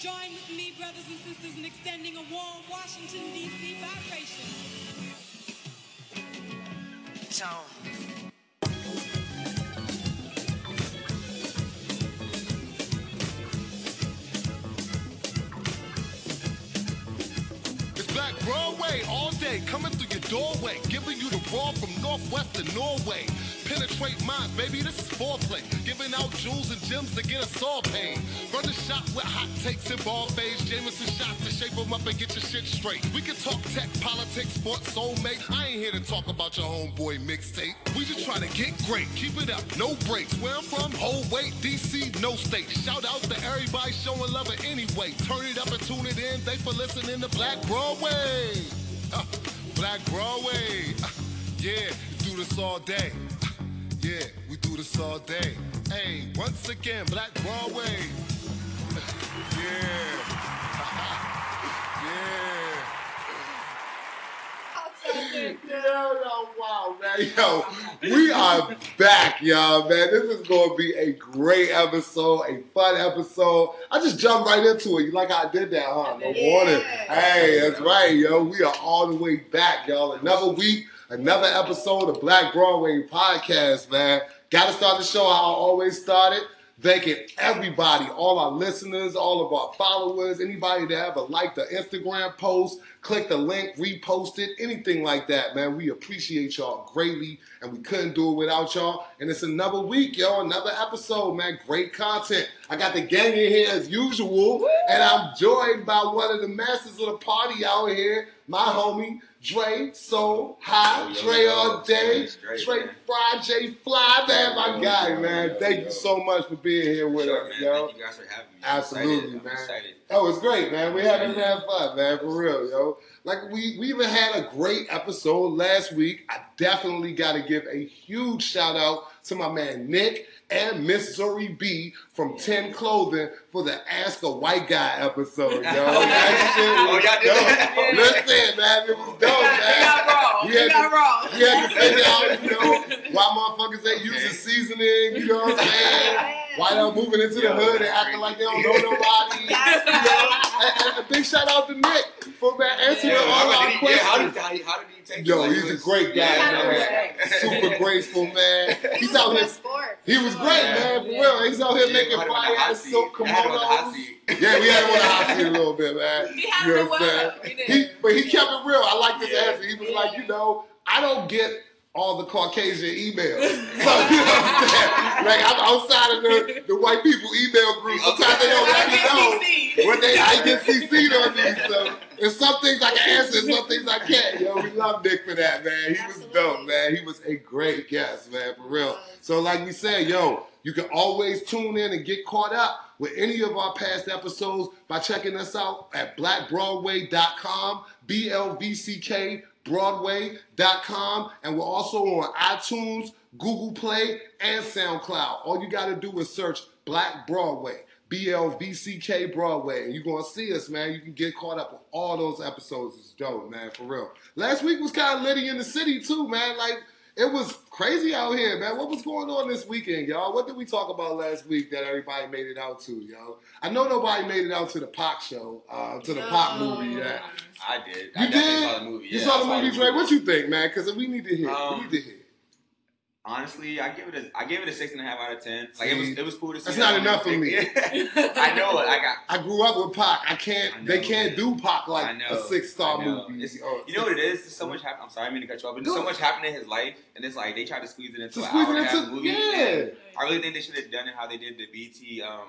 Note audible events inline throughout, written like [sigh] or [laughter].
Join with me, brothers and sisters, in extending a warm Washington, D.C. vibration. Tone. It's Black Broadway all day, coming through your doorway, giving you the raw from Northwest to Norway. Penetrate minds, baby, this is foreplay. Giving out jewels and gems to get us all paid. Run the shop with hot takes and ball fades. Jameson shots to shape them up and get your shit straight. We can talk tech, politics, sports, soulmate. I ain't here to talk about your homeboy mixtape. We just trying to get great, keep it up, no breaks. Where I'm from, whole weight, DC, no state. Shout out to everybody showing love it anyway. Turn it up and tune it in. Thanks for listening to Black Broadway. Uh, [laughs] Black Broadway. Uh, [laughs] yeah, do this all day. Yeah, we do this all day. Hey, once again, Black Broadway. [laughs] yeah. [laughs] yeah. Yo, yo, wow, man. Yo, we are back, y'all, man. This is going to be a great episode, a fun episode. I just jumped right into it. You like how I did that, huh? No warning. Hey, that's right, yo. We are all the way back, y'all. Another week, another episode of Black Broadway Podcast, man. Got to start the show how I always started. Thanking everybody, all our listeners, all of our followers, anybody that ever liked the Instagram post, click the link, repost it, anything like that, man. We appreciate y'all greatly, and we couldn't do it without y'all. And it's another week, yo, another episode, man. Great content. I got the gang in here as usual, and I'm joined by one of the masters of the party out here, my homie, Dre So High, oh, Dre all day, Dre. Fry, J Fly, man, my Yo, guy, man. Thank yo. you so much for being here with Sure, us, man. yo. Thank you guys for having me. Absolutely, man. Excited. Oh, it's great, man. We having had fun, man, for real, yo. Like we we even had a great episode last week. I definitely got to give a huge shout out to my man Nick and Miss Zuri B from Ten Clothing for the Ask a White Guy episode, yo. [laughs] That shit Oh, y'all did dope. that? Listen, man, it was dope, man. You got wrong. We had You got to- wrong. We had to figure out, you know, [laughs] why motherfuckers ain't using seasoning, you know what I'm saying? [laughs] Why they're moving into the hood and acting like they don't know nobody. [laughs] You know? And, and a big shout out to Nick for man, answering Yeah, all how our did he, yeah, how questions. did, how, did- how did he take Yo, he's a great guy, yeah, man. Super [laughs] graceful, man. He's out here. He was great, Yeah. man, for real. He's out here Yeah, making we had him fire the hot ass silk We had him hot kimonos. seat. Yeah, we had him on the hot seat a little bit, man. [laughs] He had You know what I'm saying? He but he kept it real. I like this Yeah. answer. He was like, you know, I don't get all the Caucasian emails. [laughs] So, you know what I'm saying? Like, I'm outside of the, the white people email group. Sometimes they don't let me know what they, I get CC'd on these. So, there's some things I can answer, some things I can't. Yo, we love Nick for that, man. He was dope, man. He was a great guest, man, for real. So, like we said, yo, you can always tune in and get caught up with any of our past episodes by checking us out at blackbroadway.com, B L V C K Broadway.com, and we're also on iTunes, Google Play, and SoundCloud. All you got to do is search Black Broadway, B L V C K Broadway, and you're going to see us, man. You can get caught up with all those episodes. It's dope, man, for real. Last week was kind of litty in the city, too, man. Like, it was crazy out here, man. What was going on this weekend, y'all? What did we talk about last week that everybody made it out to, y'all? I know nobody made it out to the Pac show, uh, to the Pac movie. Yeah. I did. You I did? saw the movie. You saw I the movie, Dre. What you think, man? Because we need to hear. we Um, need to hear. Honestly, I give it a I gave it a six and a half out of ten. Like it was it was cool to see. that's that not enough for me. [laughs] I know it. I got I grew up with Pac. I can't. I know, they can't man. do Pac like I know, a six star movie. It's- or You know what it is? There's so much happened. I'm sorry, I mean to cut you off, but there's so much happened in his life, and it's like they tried to squeeze it into To an squeeze hour it and a half movie. yeah. I really think they should have done it how they did the BET um,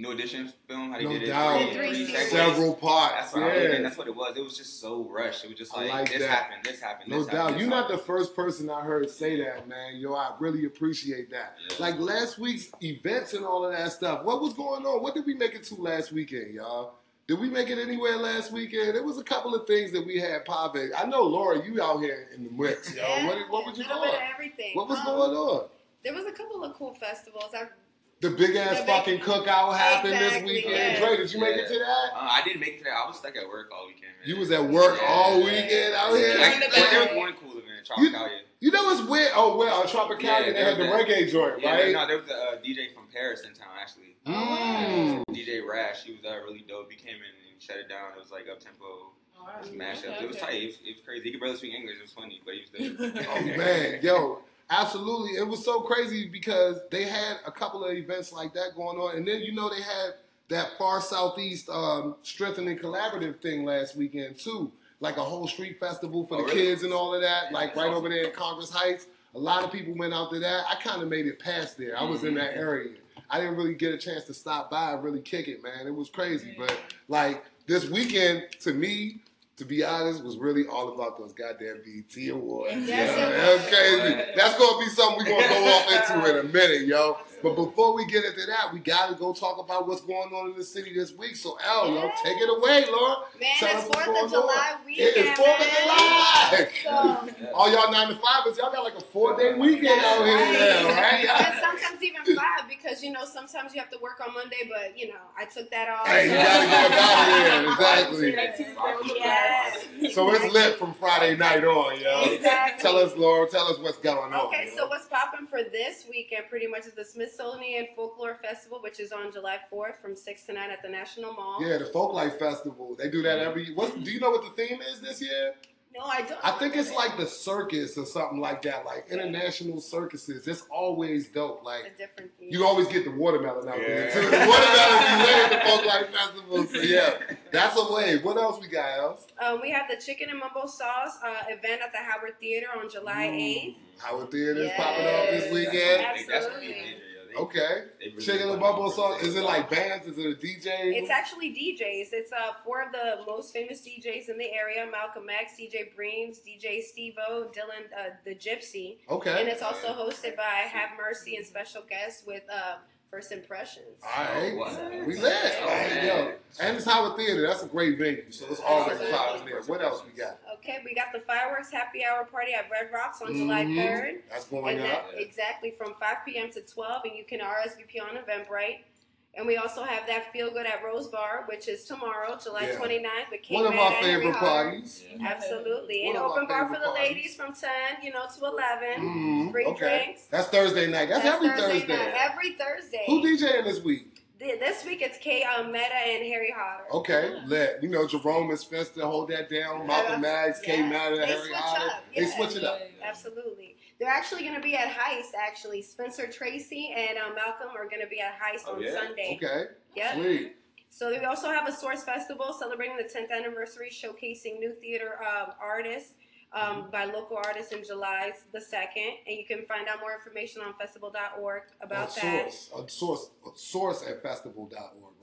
New Edition film. How they No did doubt. it. Three segues. Several parts. That's what I really That's what it was. It was just so rushed. It was just like, like this that. happened, this happened, No this doubt. happened. You're this not the first person I heard say that, man. Yo, I really appreciate that. Yeah. Like last week's events and all of that stuff. What was going on? What did we make it to last weekend, y'all? Did we make it anywhere last weekend? There was a couple of things that we had popping. I know, Laura, you out here in the mix, yo. Yeah, what, what was you a doing? everything. What was Um, going on? There was a couple of cool festivals. I, The big ass The big- fucking cookout happened this weekend. yeah. Dre, did you make it to that? Uh, I didn't make it to that. I was stuck at work all weekend. Man. You was at work Yeah. all weekend out here. Yeah. Like, like, there was one cool event, You- Tropicalia. You know what's weird? Oh, well, on Tropicalia, Yeah, they had the there was reggae joint, Yeah, right? no, there was a uh, DJ from Paris in town actually. Mm. DJ DJ Rash. He was uh, really dope. He came in and shut it down. It was like up tempo. Smash up. It was tight. It was, it was crazy. He could barely speak English. It was funny, but he was dope. [laughs] Oh man, yo, absolutely. It was so crazy because they had a couple of events like that going on, and then you know they had that far southeast um, strengthening collaborative thing last weekend too, like a whole street festival for Oh, the really? kids and all of that, like right over there in Congress Heights. A lot of people went out to that. I kind of made it past there. I was in that Mm-hmm. area. I didn't really get a chance to stop by and really kick it, man. It was crazy, but like this weekend to me. To be honest, was really all about those goddamn BET awards. Yes, yeah, that's crazy. That's gonna be something we're gonna go off into in a minute, yo. But before we get into that, we gotta go talk about what's going on in the city this week. So, Al, yo, take it away, Laura. Man, Tell it's Fourth of July on. weekend. It is Fourth of. July. So, [laughs] All y'all nine to fivers, y'all got like a four day weekend out here now, right? and sometimes even five because you know sometimes you have to work on Monday, but you know I took that off. Hey, you gotta go about it, [laughs] exactly. Yes. So it's lit from Friday night on, yo. Exactly. Tell us, Laura, tell us what's going on. Okay, yo. so what's popping for this weekend pretty much is the Smithsonian Folklore Festival, which is on July 4th from 6 to 9 at the National Mall. Yeah, the Folklife Festival. They do that every. What do you know what the theme is this year? No, I don't. I think it's like the circus or something like that, like international circuses. It's always dope. a Like different theme. you always get the watermelon out there Yeah. too. The watermelon be [laughs] lit at the Folklife Festival. So yeah, [laughs] that's a wave. What else we got else? Um, we have the Chicken and Mumbo Sauce uh, event at the Howard Theater on July 8th. Howard Theater is Yes. popping off this That's weekend. what they- that's what they Absolutely. Did, yo. They- Okay. they really Chicken and bubble on sauce. for Is it like bands? Is it a DJ? It's actually DJs. It's uh, four of the most famous DJs in the area: Malcolm X, DJ Breams, DJ Steve-O, Dylan uh, the Gypsy, Okay. and it's also hosted by Have Mercy and special guests with uh, First Impressions. All right. What? We lit. Oh, yo. And it's Howard Theater. That's a great venue. So it's always Absolutely. popping there. What else we got? Okay, we got the fireworks happy hour party at Red Rocks on July Mhm. 3rd. That's going And up. that, exactly from 5 p.m. to 12, and you can RSVP on Eventbrite. And we also have that Feel Good at Rose Bar, which is tomorrow, July Yeah. 29th, with Kate One of Mann our and Henry favorite Hart. parties. Absolutely. One And of our open bar for favorite the parties. ladies from 10, you know, to 11. Mhm. Free Okay. drinks. That's Thursday night. That's, every Thursday. night. Every Thursday. Who DJing this week? Th- This week it's K um, Meta and Harry Hotter. Okay, lit. You know, Jerome and Spencer hold that down. Malcolm Mags, K Yeah. Matter, They Harry switch Hodder. up. They Yeah. switch it up. Absolutely. They're actually going to be at Heist, actually. Spencer Tracy and uh, Malcolm are going to be at Heist Oh, on yeah? Sunday. Okay, Yep. sweet. So we also have a Source Festival celebrating the 10th anniversary, showcasing new theater um, artists um, by local artists in July the 2nd. And you can find out more information on festival.org about on that. Source, on Source, on Source at festival.org,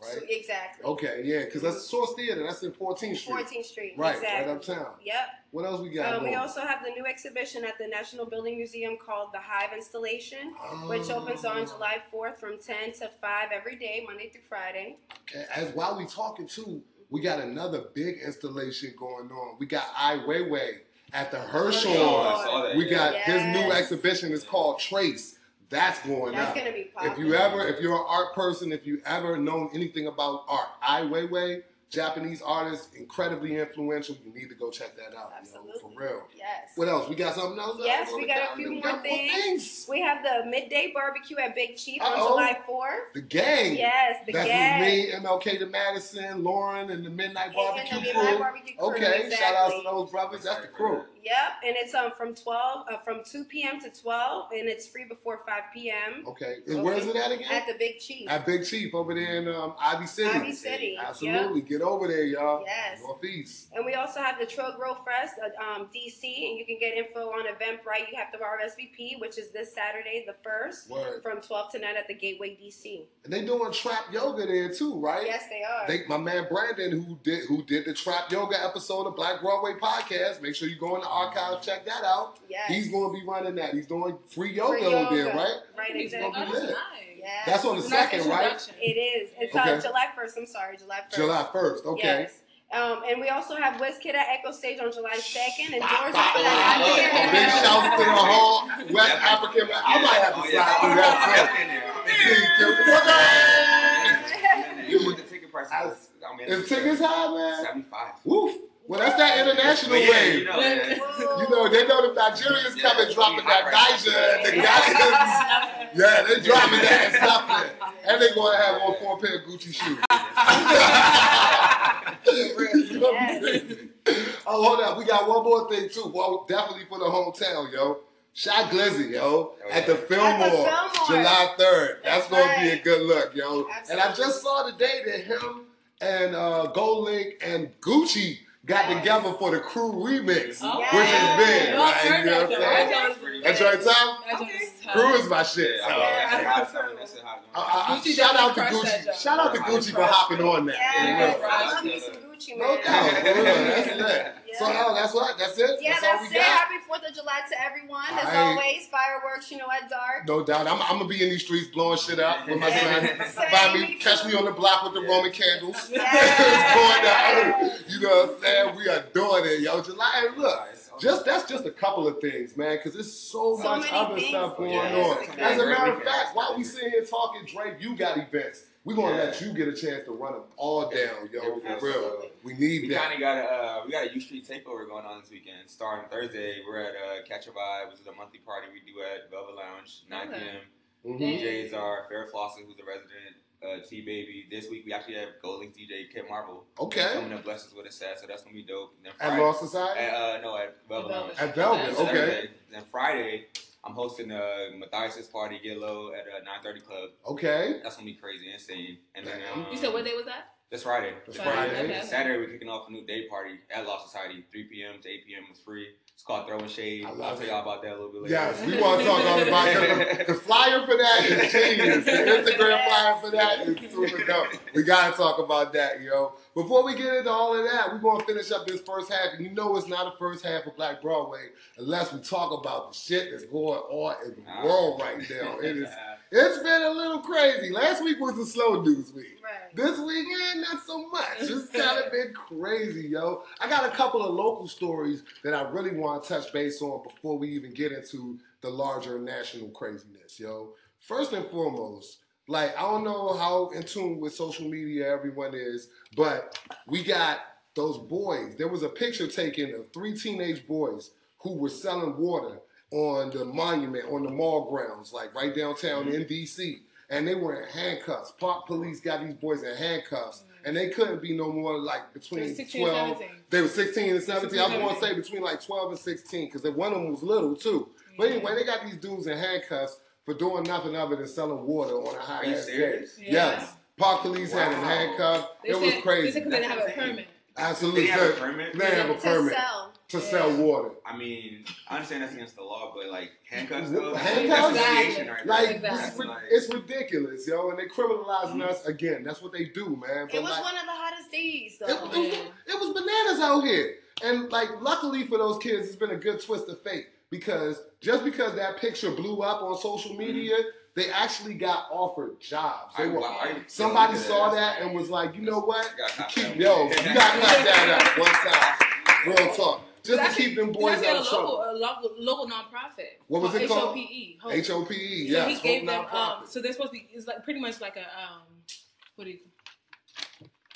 So- right? exactly. Okay, yeah, because that's Source Theater. That's in 14th Street. 14th Street. Right, exactly. right uptown. Yep. What else we got? Um, we also have the new exhibition at the National Building Museum called The Hive Installation, which opens on Oh. July 4th from 10 to 5 every day, Monday through Friday. Okay, As while we talking too, we got another big installation going on. We got Ai Weiwei at the Hirshhorn. Oh, I saw that, We yeah. got his new exhibition is called Trace. That's going That's up. going to be popping. If you ever, if you're an art person, if you ever known anything about art, Ai Weiwei, Japanese artist, incredibly influential. You need to go check that out. You know, for real. Yes. What else? We got something else? Yes, we got a few more got things. We have the midday barbecue at Big Chief on Uh-oh. July 4th. The gang. Yes, the That's gang. with me, MLK to Madison, Lauren, and the Midnight And Barbecue the Midnight crew. Barbecue crew, Okay, exactly. shout out to those brothers. That's the crew. Yep, and it's um from 12 uh, from 2 p.m. to 12, and it's free before 5 p.m. Okay, and where is it at again? at the Big Chief. At Big Chief over there in um, Ivy City. Ivy City. Absolutely, get over there, y'all. Yes. Northeast. And we also have the Trail Grow Fest at um, DC, and you can get info on Eventbrite. You have to RSVP, which is this Saturday, the 1st, Word. from 12 to 9 at the Gateway DC. And they doing trap yoga there too, right? Yes, they are. They, my man Brandon, who did who did the trap yoga episode of Black Broadway podcast. Make sure you go in the archives, check that out. yes. He's going to be running that. He's doing free yoga, Free over there, right? Right, He's gonna exactly. be lit. Yes. That's on the Nice second, right? It is. It's Okay. uh, July 1st. I'm sorry, July 1st. July first. Okay. Yes. Um, and we also have WizKid at Echo Stage on July 2nd. And Bop, doors open at bop. 9 p.m. big shout out to the whole West African. man. I might have to Oh, slide yeah. through that in there. Too. in there. See, Killer. You with the ticket price? I was- I mean, Is tickets high, man? Seventy-five. Woof. Well, that's that international yeah, wave. you know, man. You know, they know the Nigerians coming dropping that Niger and the Ghanaians. [laughs] Yeah, they dropping that and stuff. And they going to have on four pair of Gucci shoes. [laughs] [laughs] oh, hold up. We got one more thing too. Well, definitely for the hometown, yo. Shy Glizzy, yo, Oh, at the yeah. Fillmore, At the Fillmore. July 3rd. That's, That's going to be a good look, yo. And I just saw today that him and uh, GoldLink and Gucci got together for the crew remix, Oh, which yeah. is big, No, right? I've You know what I'm saying? That's good. your time? That joint is tough. Crew is my shit. Yeah, so. Yeah. love that hot summer. That's a hot one. I- I- I- shout out to definitely crushed that Gucci. Shout out to Gucci for hopping on that. Yes, for real. I love Gucci, man. No doubt, for real. That's lit. [laughs] So, Yeah. oh, that's what? That's it? Yeah, all that's we it. got? Happy Fourth of July to everyone. As Aight. always, fireworks, you know, at dark. No doubt. I'm, I'm gonna be in these streets blowing shit out with my son. [laughs] Find me, me catch me on the block with the Yeah. Roman candles. Yes. [laughs] going down. You know what I'm saying? We are doing it, yo. July. Look, just that's just a couple of things, man, because there's so, So much other things. stuff going Yeah, on. As a matter of fact, while we sitting here talking, Drake, you got events. We're gonna Yeah. let you get a chance to run them all down, yo. Yeah, For real. We need We that. kind of got a uh, we got a U Street takeover going on this weekend. Starting Thursday, we're at uh, Catch a Vibe, which is a monthly party we do at Velvet Lounge, 9 Okay. p.m. Mhm. DJs are Fair Flosser, who's a resident, uh, T Baby. This week we actually have Golding DJ Kid Marvel Okay. coming to bless us with a set, so that's gonna be dope. And then At Friday, Law Society? at, uh, no, at Velvet Velvet. Lounge. At Velvet, Okay. okay. Saturday. Then Friday, I'm hosting a Matthias' party, Get Low, at uh, 9:30 Club. Okay. That's gonna be crazy, insane. And then um, You said what day was that? This Friday. This Friday. Okay. Saturday, we're kicking off a new day party at Law Society, 3 p.m. to 8 p.m. It's free. It's called Throwing Shade. I'll tell y'all about that a little bit later. Yes, we want to talk all about that. The, flyer for that is genius. The Instagram flyer for that is super dope. We got to talk about that, yo. Before we get into all of that, we're going to finish up this first half. And you know it's not a first half of Black Broadway unless we talk about the shit that's going on in the world right now. It is, [laughs] it's been a little crazy. Last week was a slow news week. Right. This weekend, not so much. It's [laughs] kind of been crazy, yo. I got a couple of local stories that I really want to touch base on before we even get into the larger national craziness, yo. First and foremost, like I don't know how in tune with social media everyone is, but we got those boys. There was a picture taken of three teenage boys who were selling water on the monument, on the mall grounds, like right downtown mm-hmm. in DC. And they were in handcuffs. Park police got these boys in handcuffs. Mm-hmm. And they couldn't be no more like between 12. They were 16 and 17. I was 16, going to say between like 12 and 16 because one of them was little too. But mm-hmm. anyway, they got these dudes in handcuffs for doing nothing other than selling water on a high Are you ass day. Yeah. Yes. Park police had him Wow. handcuffed. They it was crazy. They said 'cause they didn't have a permit. Absolutely. They have a They permit? They have a To permit sell. To Yeah. sell water. I mean, I understand that's against the law, but like handcuffs though, Handcuffs? that's litigation right Like there. it's, Exactly. ri- Like, it's ridiculous, yo, and they criminalizing mm-hmm. us again. That's what they do, man. It was like, one of the hottest days, it, though. it was, it was bananas out here, and like luckily for those kids, it's been a good twist of fate because just because that picture blew up on social mm-hmm. media, they actually got offered jobs. They were, wow, I- somebody yeah, saw that and was like, you know what? You Keep yo, you gotta cut that up one time. Real talk, just to keep them boys out a of local, trouble. a local, local nonprofit. What was it called? HOPE. Hope. H O P E, So yes. he Hope gave them. Um, so they're supposed to be. It's like pretty much like a um. What do you?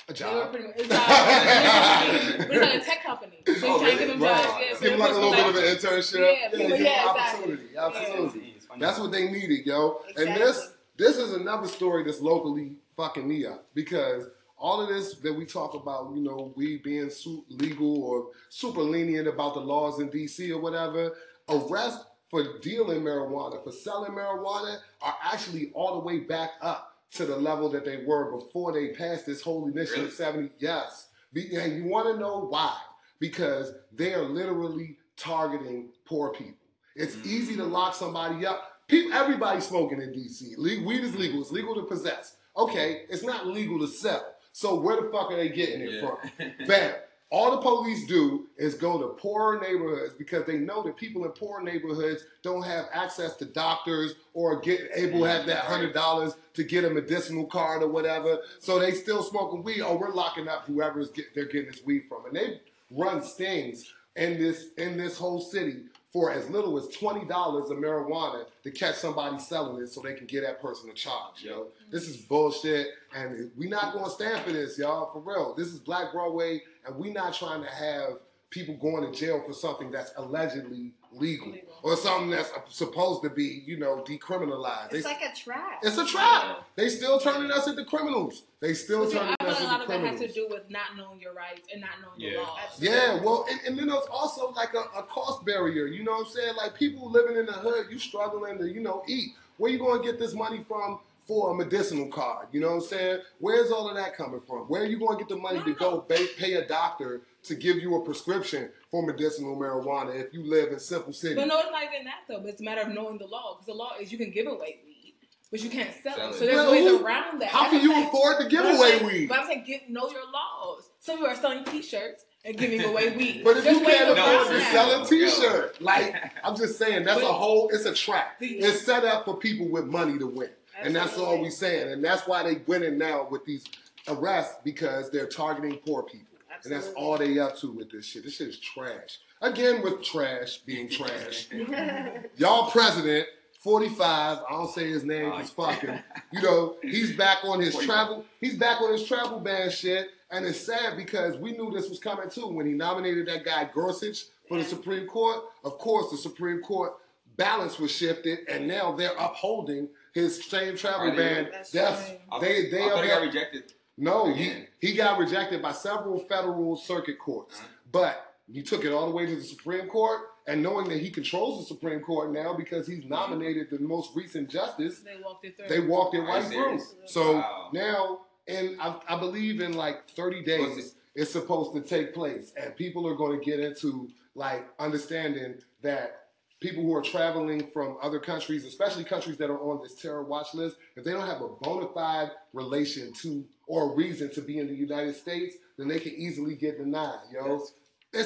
a job. pretty much, it's, like, [laughs] but it's like a tech company. So he's Oh, trying to give really? them Right. jobs. Yeah, so Give them like a little to bit be of an internship. Yeah, give yeah, them exactly. opportunity. Absolutely. It's. That's what they needed, yo. And this this is another story that's locally fucking me up because all of this that we talk about, you know, we being su- legal or super lenient about the laws in DC or whatever, arrests for dealing marijuana, for selling marijuana, are actually all the way back up to the level that they were before they passed this whole initiative Really? 70. Yes. Be- And you want to know why? Because they are literally targeting poor people. It's Mm. easy to lock somebody up. People, everybody's smoking in DC. Le- weed is legal. It's legal to possess. Okay, it's not legal to sell. So where the fuck are they getting it Yeah. from? [laughs] Bam. All the police do is go to poorer neighborhoods because they know that people in poor neighborhoods don't have access to doctors or get able to have that hundred dollars to get a medicinal card or whatever. So they still smoking weed. Oh, we're locking up whoever's get, they're getting this weed from, and they run stings in this in this whole city for as little as twenty dollars of marijuana to catch somebody selling it, so they can get that person a charge. Yo, this is bullshit, and we not gonna stand for this, y'all. For real, this is Black Broadway, and we not trying to have people going to jail for something that's allegedly legal, Legal. or something that's supposed to be, you know, decriminalized. It's They- like a trap. it's a trap. They still turning us into criminals. They still See, I turning feel us like a into lot of it has criminals. to do with not knowing your rights and not knowing Yeah. the laws. Yeah, well, and, and then there's also like a, a cost barrier. You know what I'm saying? Like people living in the hood, you struggling to, you know, eat. Where you going to get this money from for a medicinal card? You know what I'm saying? Where's all of that coming from? Where are you going to get the money to go pay, pay a doctor to give you a prescription for medicinal marijuana if you live in Simple City? But no, it's not even that though. But it's a matter of knowing the law because the law is you can give away weed, but you can't sell Sell it. it. So there's Well, ways who- around that. How can you afford to give away saying- weed? But I'm saying, get, know your laws. Some people are selling T-shirts and giving [laughs] away weed. But if There's you ways can't afford to sell a T-shirt, like I'm just saying, that's a whole. It's a trap. The- It's set up for people with money to win, and that's all Absolutely. we saying. And that's why they winning now with these arrests because they're targeting poor people, and that's all they up to with this shit. This shit is trash. Again, with trash being trash. [laughs] Y'all president, 45. I don't say his name, just [laughs] fucking. You know, he's back on his travel. He's back on his travel ban shit, and it's sad because we knew this was coming too when he nominated that guy Gorsuch for the Supreme Court. Of course, the Supreme Court balance was shifted, and now they're upholding his same travel Are they? ban. That's That's they they I are got rejected. no, he, Again. he got rejected by several federal circuit courts. Uh-huh. But he took it all the way to the Supreme Court, and knowing that he controls the Supreme Court now because he's nominated the most recent justice, They walked it through. they walked it right through. So Wow. now, and I, I believe in like 30 Was days, it's supposed to take place, and people are going to get into like understanding that people who are traveling from other countries, especially countries that are on this terror watch list, if they don't have a bona fide relation to or reason to be in the United States, then they can easily get denied. Yo, That's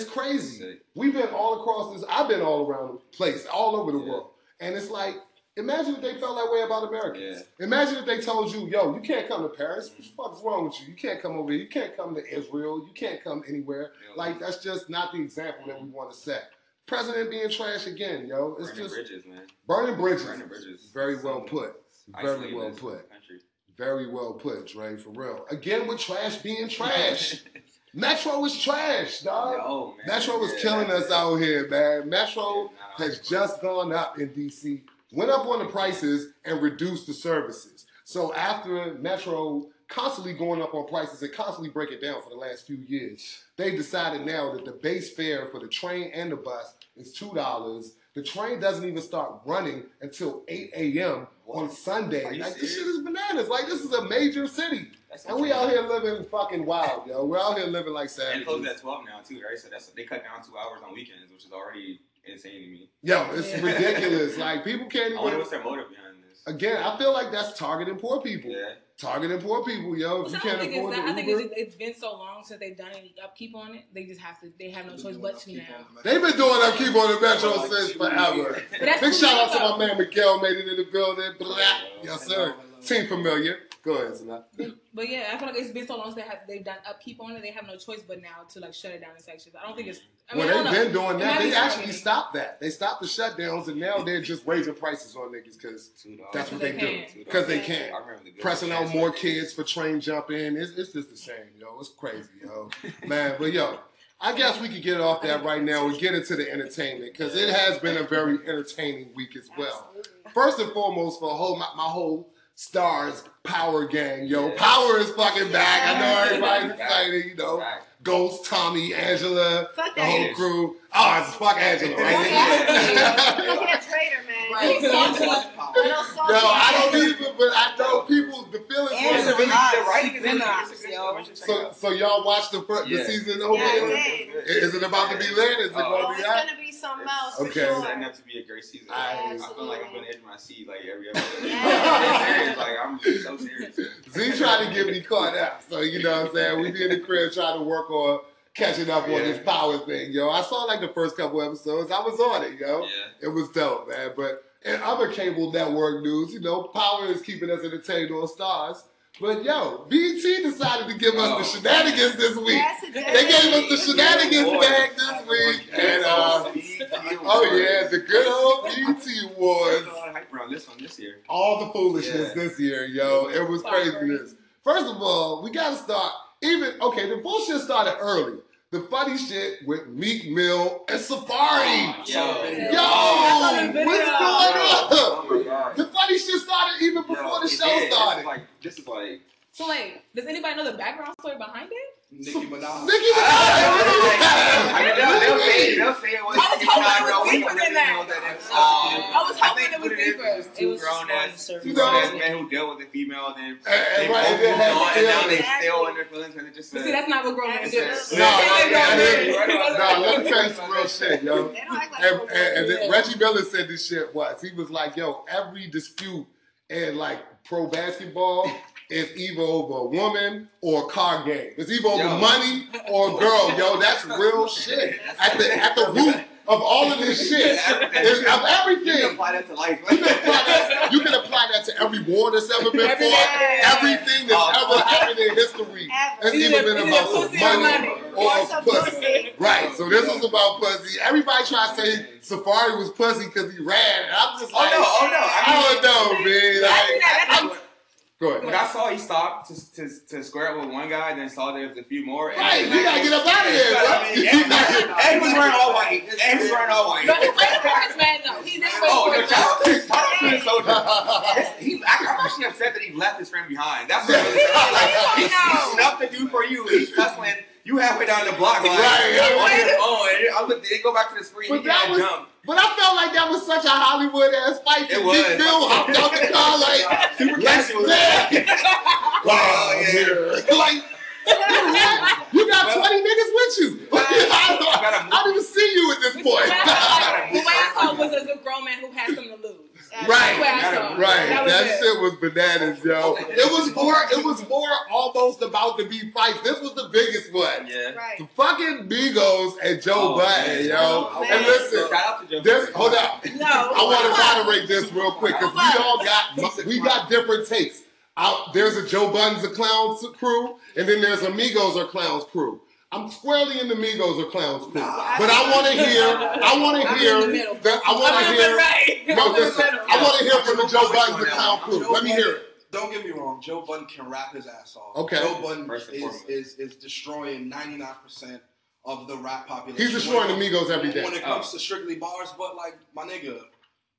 it's crazy. sick. We've been all across this. I've been all around the place, all over the Yeah. world, and it's like. Imagine if they felt that way about Americans. Yeah. Imagine if they told you, yo, you can't come to Paris. What the fuck is wrong with you? You can't come over here. You can't come to Israel. You can't come anywhere. Like, that's just not the example that we want to set. President being trash again, yo. It's Burning just bridges, man. burning bridges. Burning bridges. Very well put. Very well put. country. Very well put, Dre, for real. Again with trash being trash. [laughs] Metro is trash, dog. Yo. Metro is Yeah, killing us it. out here, man. Metro Yeah, has just gone up in DC, went up on the prices and reduced the services. So after Metro constantly going up on prices and constantly breaking down for the last few years, they decided now that the base fare for the train and the bus is two dollars. The train doesn't even start running until 8 a.m. on What? Sunday. Are you Like this shit is bananas. Like this is a major city. And we insane. out here living fucking wild, yo. We're out here living like And closed savages. at twelve now too, right? So that's they cut down two hours on weekends, which is already insane to me. Yo, it's Yeah. ridiculous. [laughs] Like people can't I wonder even. what's their motive behind this. Again, I feel like that's targeting poor people. Yeah. Targeting poor people, yo. If So you I can't think afford that. I the think it's, it's been so long since they've done any upkeep on it. They just have to. They have no choice but to now. they've been doing upkeep on the Metro Like since forever. years. But that's Big shout out to my man Miguel, made it in the building. Blah. Yes, sir. Team familiar. Go ahead, Sanat. But yeah, I feel like it's been so long since they have they've done upkeep on it. They have no choice but now to like shut it down in sections. I don't think it's. I mean, Well, they've been doing that. They actually targeting. stopped that. They stopped the shutdowns, and now they're just raising prices on niggas because that's what They they do. Because they Yeah. can. I remember the pressing old out more kids for train jumping. It's, it's just the same, yo. It's crazy, yo. Man, but yo, I guess we could get off that right now and get into the entertainment because it has been a very entertaining week as well. Absolutely. First and foremost, for whole my, my whole Starz power gang, yo. Yeah. Power is fucking back. I know everybody's excited, you know. Right. Ghost, Tommy, Angela, Fuck the that. whole crew. Oh, it's fuck Angela. Fuck Right? Look at traitor, man. Right. He's salty. Little Yo, salty I don't ass. even, but I know people, the feelings Angela was big. Knox. The is Been in Knox, the yo. So, so y'all watch the fir- the Yeah. season over? I there? Is it about to be lit? Is it Oh, Oh, going to it's be out? Gonna something else Okay. for It's sure. setting up to be a great season. I- I feel like I'm gonna edge my seat like every episode. [laughs] Yeah. I'm serious, like I'm so serious. Z trying to get me caught up. So, you know what I'm saying? We be in the crib trying to work on catching up on this power thing, yo. I saw like the first couple episodes. I was on it, yo. Yeah. It was dope, man. But in other cable network news, you know, Power is keeping us entertained on Starz. But yo, BET decided to give us Oh. the shenanigans this week. Yes, They gave us the shenanigans Boy. bag this week. And uh, oh yeah, the good old BET Awards. There's a lot of hype around this one this year. all the foolishness Yeah. this year, yo. It was craziness. First of all, we gotta start even okay, the bullshit started early. the funny shit with Meek Mill and Safaree. Oh, yo. Yo, Oh, what's going on? The funny shit started even before Yo, the show did. This started. like this is like So like, does anybody know the background story behind it? Nicki Minaj. [laughs] Nicki I mean, they'll, they'll say Minaj. they'll say it was. I was hoping it was. We deeper don't than that. know that it's, I um, was hoping it was what is, deeper. is It two was grown ass, two grown ass men who dealt with a female, and then And- [laughs] and they both moved on, and now they feelings. still in their feelings, and it just. But see, that's not what grown men do. No, a- no, They yeah, grown it is. men. No, let me tell you some real shit, yo. They don't act like And, grown and, and men. then Reggie Miller said this shit once. He was like, yo, every dispute in like pro basketball is either over a woman or a car game. It's either over Yo. money or a girl, yo. That's real [laughs] shit. At the at the root of all of this shit. Is, of You can apply that to life. You can, apply that, you can apply that to every war that's ever been Every fought, day. everything that's Oh. ever happened in history. Ever. It's Either- either been about some pussy or money money. or Or pussy. pussy. Right, so this was about pussy. Everybody try to say Safaree was pussy because he ran. And I'm just oh, like, Oh no! Oh no! I don't know, man. Like, That's- go When. I saw he stopped to, to, to square up with one guy, then saw there was a few more. and- Right, you gotta get up out of there, bro. I mean, You And he was wearing all white. And he was wearing all white. No, he waited for his man though. He didn't oh, wait Oh, for no, his shout man. out to shout out to the [laughs] soldier. He, I, I'm actually upset that he left his friend behind. That's what really like, he, he snuffed the dude for you. He's hustling. You halfway down the block, like, Right, on right. your. Oh, and I looked, they go back to the screen. But he that was- jumped. But I felt like that was such a Hollywood ass fight. It Big was. Bill hopped out the car like, [laughs] Super let's casual. [laughs] Oh, Wow, yeah. yeah. Like, you got Well- 20 niggas with you. Well, [laughs] I, don't, gotta I don't even see you at this But point. I felt like, the way I saw was as a grown man who had something to lose. Right. That's the way I saw it. Right, That that shit was bananas, yo. It was more, it was more almost about to be fights. This was the biggest one. Yeah. Right. The fucking Migos and Joe Oh, Budden, man. yo. Oh, and listen, Shout out to Joe. this, hold up. No. I want to moderate this real quick because we all got we got different takes. Out there's a Joe Budden's a clowns crew, and then there's Amigos Migos or clowns crew. I'm squarely in the Migos or clowns crew, but I want to hear. I want to hear. in the middle. The, I want to hear. right. No, I'm the listen. I want to hear from the Joe Budden's a clown crew. Joe Let me hear it. Don't get me wrong. Joe Budden can rap his ass off. Okay. Joe Budden First is, is is destroying 99 percent of the rap population. He's destroying the When- Migos every day. When it comes Oh. to strictly bars, but like my nigga,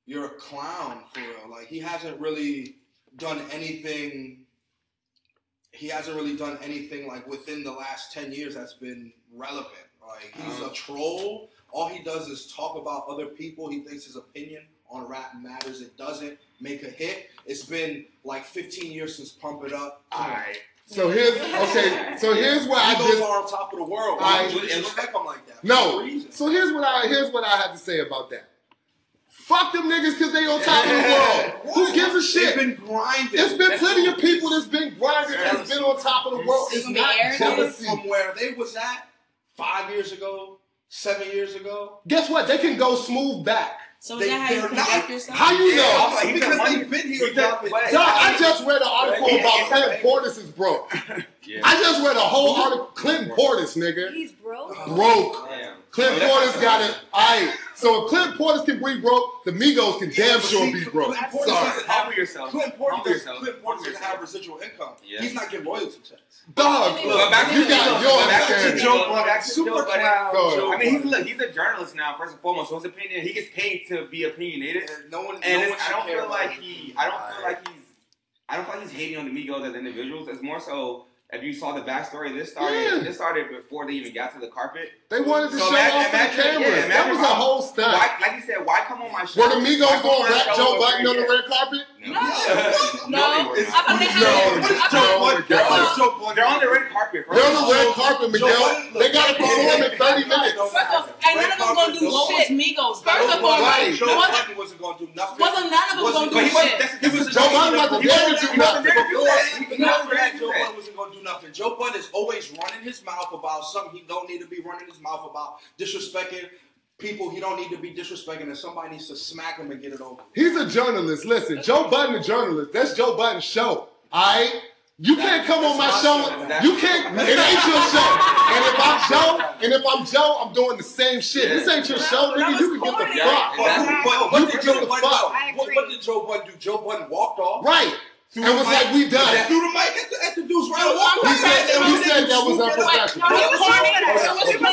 you're a clown for real. Like he hasn't really done anything. He hasn't really done anything like within the last ten years that's been relevant. Like he's Uh-huh. a troll. All he does is talk about other people. He thinks his opinion on rap matters. It doesn't make a hit. It's been like 15 years since Pump It Up. Alright. So here's okay. So [laughs] here's where I Migos just are on top of the world. I- Why would you disrespect them like that? No. no. So here's what I here's what I have to say about that. Fuck them niggas because they on top of the world. [laughs] Who gives a They've shit? been grinding. There's been plenty of people that's been grinding that's been on top of the world. It's You not jealousy. from where they was at five years ago, seven years ago. Guess what? They can go smooth back. So They- is that how you they're conduct not- yourself? How you Yeah, know? also, he's because they've been here. he's a- Dog, I just read an article Yeah, about yeah, Clinton. Portis is broke. Yeah. I just read a whole article. Clinton Portis, nigga. He's broke. Broke. Damn. Clint Oh, Portis got it. Alright. So if Clint Portis can be broke, the Migos can damn sure see, be broke. Clint Portis Sorry. doesn't Humble yourself. Clint Portis, Humble yourself. Clint Portis doesn't have residual income. Yeah. He's not getting royalty checks. Dog, Well, back you to- got your back to understanding. Joe- well, back Super Joe Budden. clown. Go I mean, he's look, he's a journalist now. First and foremost, so his opinion, he gets paid to be opinionated. And no one, And no one I don't feel like he. I don't feel like he's, I don't feel like he's hating on the Migos as individuals. It's more so if you saw the backstory, this started, Yeah. this started before they even got to the carpet. They wanted to So show off for the cameras. yeah, that was a whole stunt. Why, like you said, why come on my show? Were the Migos gonna rap Joe over Budden on the red carpet? No. No. [laughs] No, No. they were I not. thought they No, had it's I Joe thought- Budden. Joe Well, Budden- Joe Budden- They're on the red carpet. They're on the red carpet, Miguel. They gotta perform in 30 minutes. First matter. off, and none of them gonna do What was shit. Migos? First of Joe all, Right. Budden- Joe wasn't- wasn't going to do nothing. wasn't none of them gonna do shit. that's, He was Joe Budden was the He damn wasn't- do nothing. there to do that. He He was wasn't there there. to do Joe that. Budden wasn't going to do nothing. Joe Budden is always running his mouth about something he don't need to be running his mouth about, disrespecting people he don't need to be disrespecting, and somebody needs to smack him and get it over. He's a journalist. Listen, Joe Budden, a journalist. That's Joe Budden's show. Alright? You can't come on my show. show. You can't. It ain't your show. [laughs] And if I'm Joe, and if I'm Joe, I'm doing the same shit. This ain't your show, nigga. You can get the fuck. But, but You what can did give Joe Budden fuck. What, what did Joe Budden do? Joe Budden walked off. Right. threw And was mic- like, we done. Threw the mic at the, at the dude's right. No, I'm He said, he said that was Wait, unprofessional. no, he was running.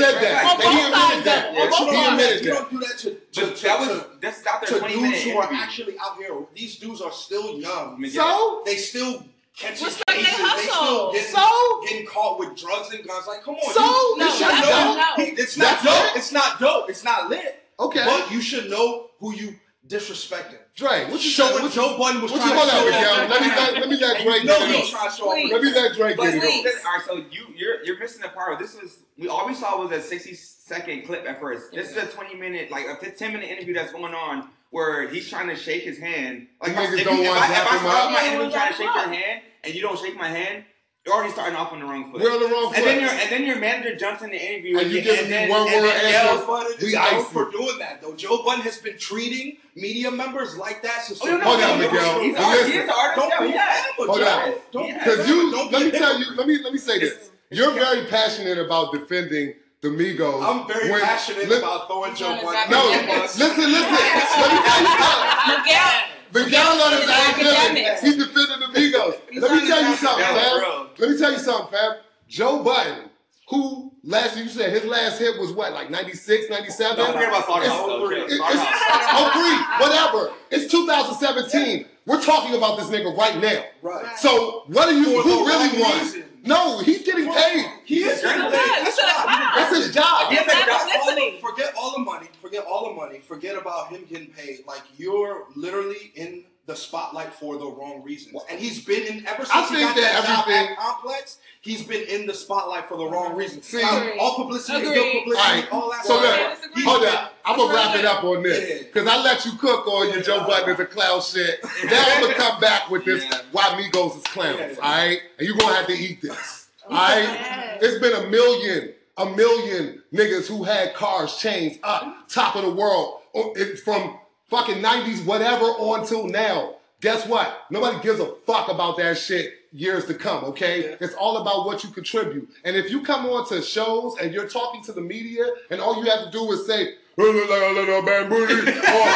It was said that. On he admitted that. though. On both He sides. admitted You don't do that to, to, But to, that was that's out to 20 dudes minutes. who are actually out here. These dudes are still young. So? They still catching Respect their cases. They still getting, So? getting caught with drugs and guns. Like, come on. So? you, No, you should that's know. not- no. He- It's not That's dope. it? It's not dope. It's not lit. Okay. But you should know who you disrespecting. Dre, what you Show saying? what What Joe Budden was What trying hold to on, show Miguel? off. Let me let, let me let And Dre you get it he's off. trying to show off. Let me let Dre get it Please. off. all right, so you you're you're missing the part. This was we all we saw was a 60 second clip at first. This is a 20 minute, like a 10 minute interview that's going on where he's trying to shake his hand. Like The if, niggas you- don't if want I, to if I him start my Yeah, interview trying to shake your hand and you don't shake my hand, you're already starting off on the wrong foot. We're on the wrong and then foot. your and then your manager jumps in the interview And you give and me one word then answer. yells, We ice for doing that, though. Joe Budden has been treating media members like that since. Oh, no, no, Hold on, Miguel. He's, But listen. he's an artist. Don't be yeah. mad, Hold on. Don't Because you, Don't let me tell you, let me let me say this. You're very passionate about defending the Migos. I'm very when- passionate li- about throwing Joe Jonas Budden. No, Academic. under the listen, listen. Let me tell you something. Miguel. Miguel on his He's academic. academics. He's defending the Migos. He's Let me tell you something, fam. Let me tell you something, fam. Joe Budden, who last you said his last hit was what, like 96, 97? Don't forget about Slaughterhouse. It's- though, It- too. it's, Slaughterhouse. oh, three, whatever. It's 2017. We're talking about this nigga right now. Right. So what do you? For who really wrong won? Reason. No, he's getting paid. He is He's getting paid. That's a fine. job. That's his job. Yeah, Forget all- listening. Forget all the money. Forget all the money. Forget about him getting paid. Like you're literally in the spotlight for the wrong reasons. And he's been in ever since I he think got that that, job everything- at Complex. He's been in the spotlight for the wrong reasons. See- Now, Agreed. all publicity is good publicity. Alright, All that So stuff. look, I hold He's up. I'm gonna wrap it up on this because I let you cook on your Joe Budden is a clown shit. Now I'm gonna come back with this. Yeah. Why Migos is clowns? Yeah. All right, and you're gonna have to eat this. [laughs] All right. Yes. It's been a million, a million niggas who had cars, chains up, top of the world, eh, from fucking 90s, whatever, on till now. Guess what? Nobody gives a fuck about that shit years to come, okay? Yeah. It's all about what you contribute. And if you come on to shows and you're talking to the media and all you have to do is say, "Oh, look like a little bambooty," or, or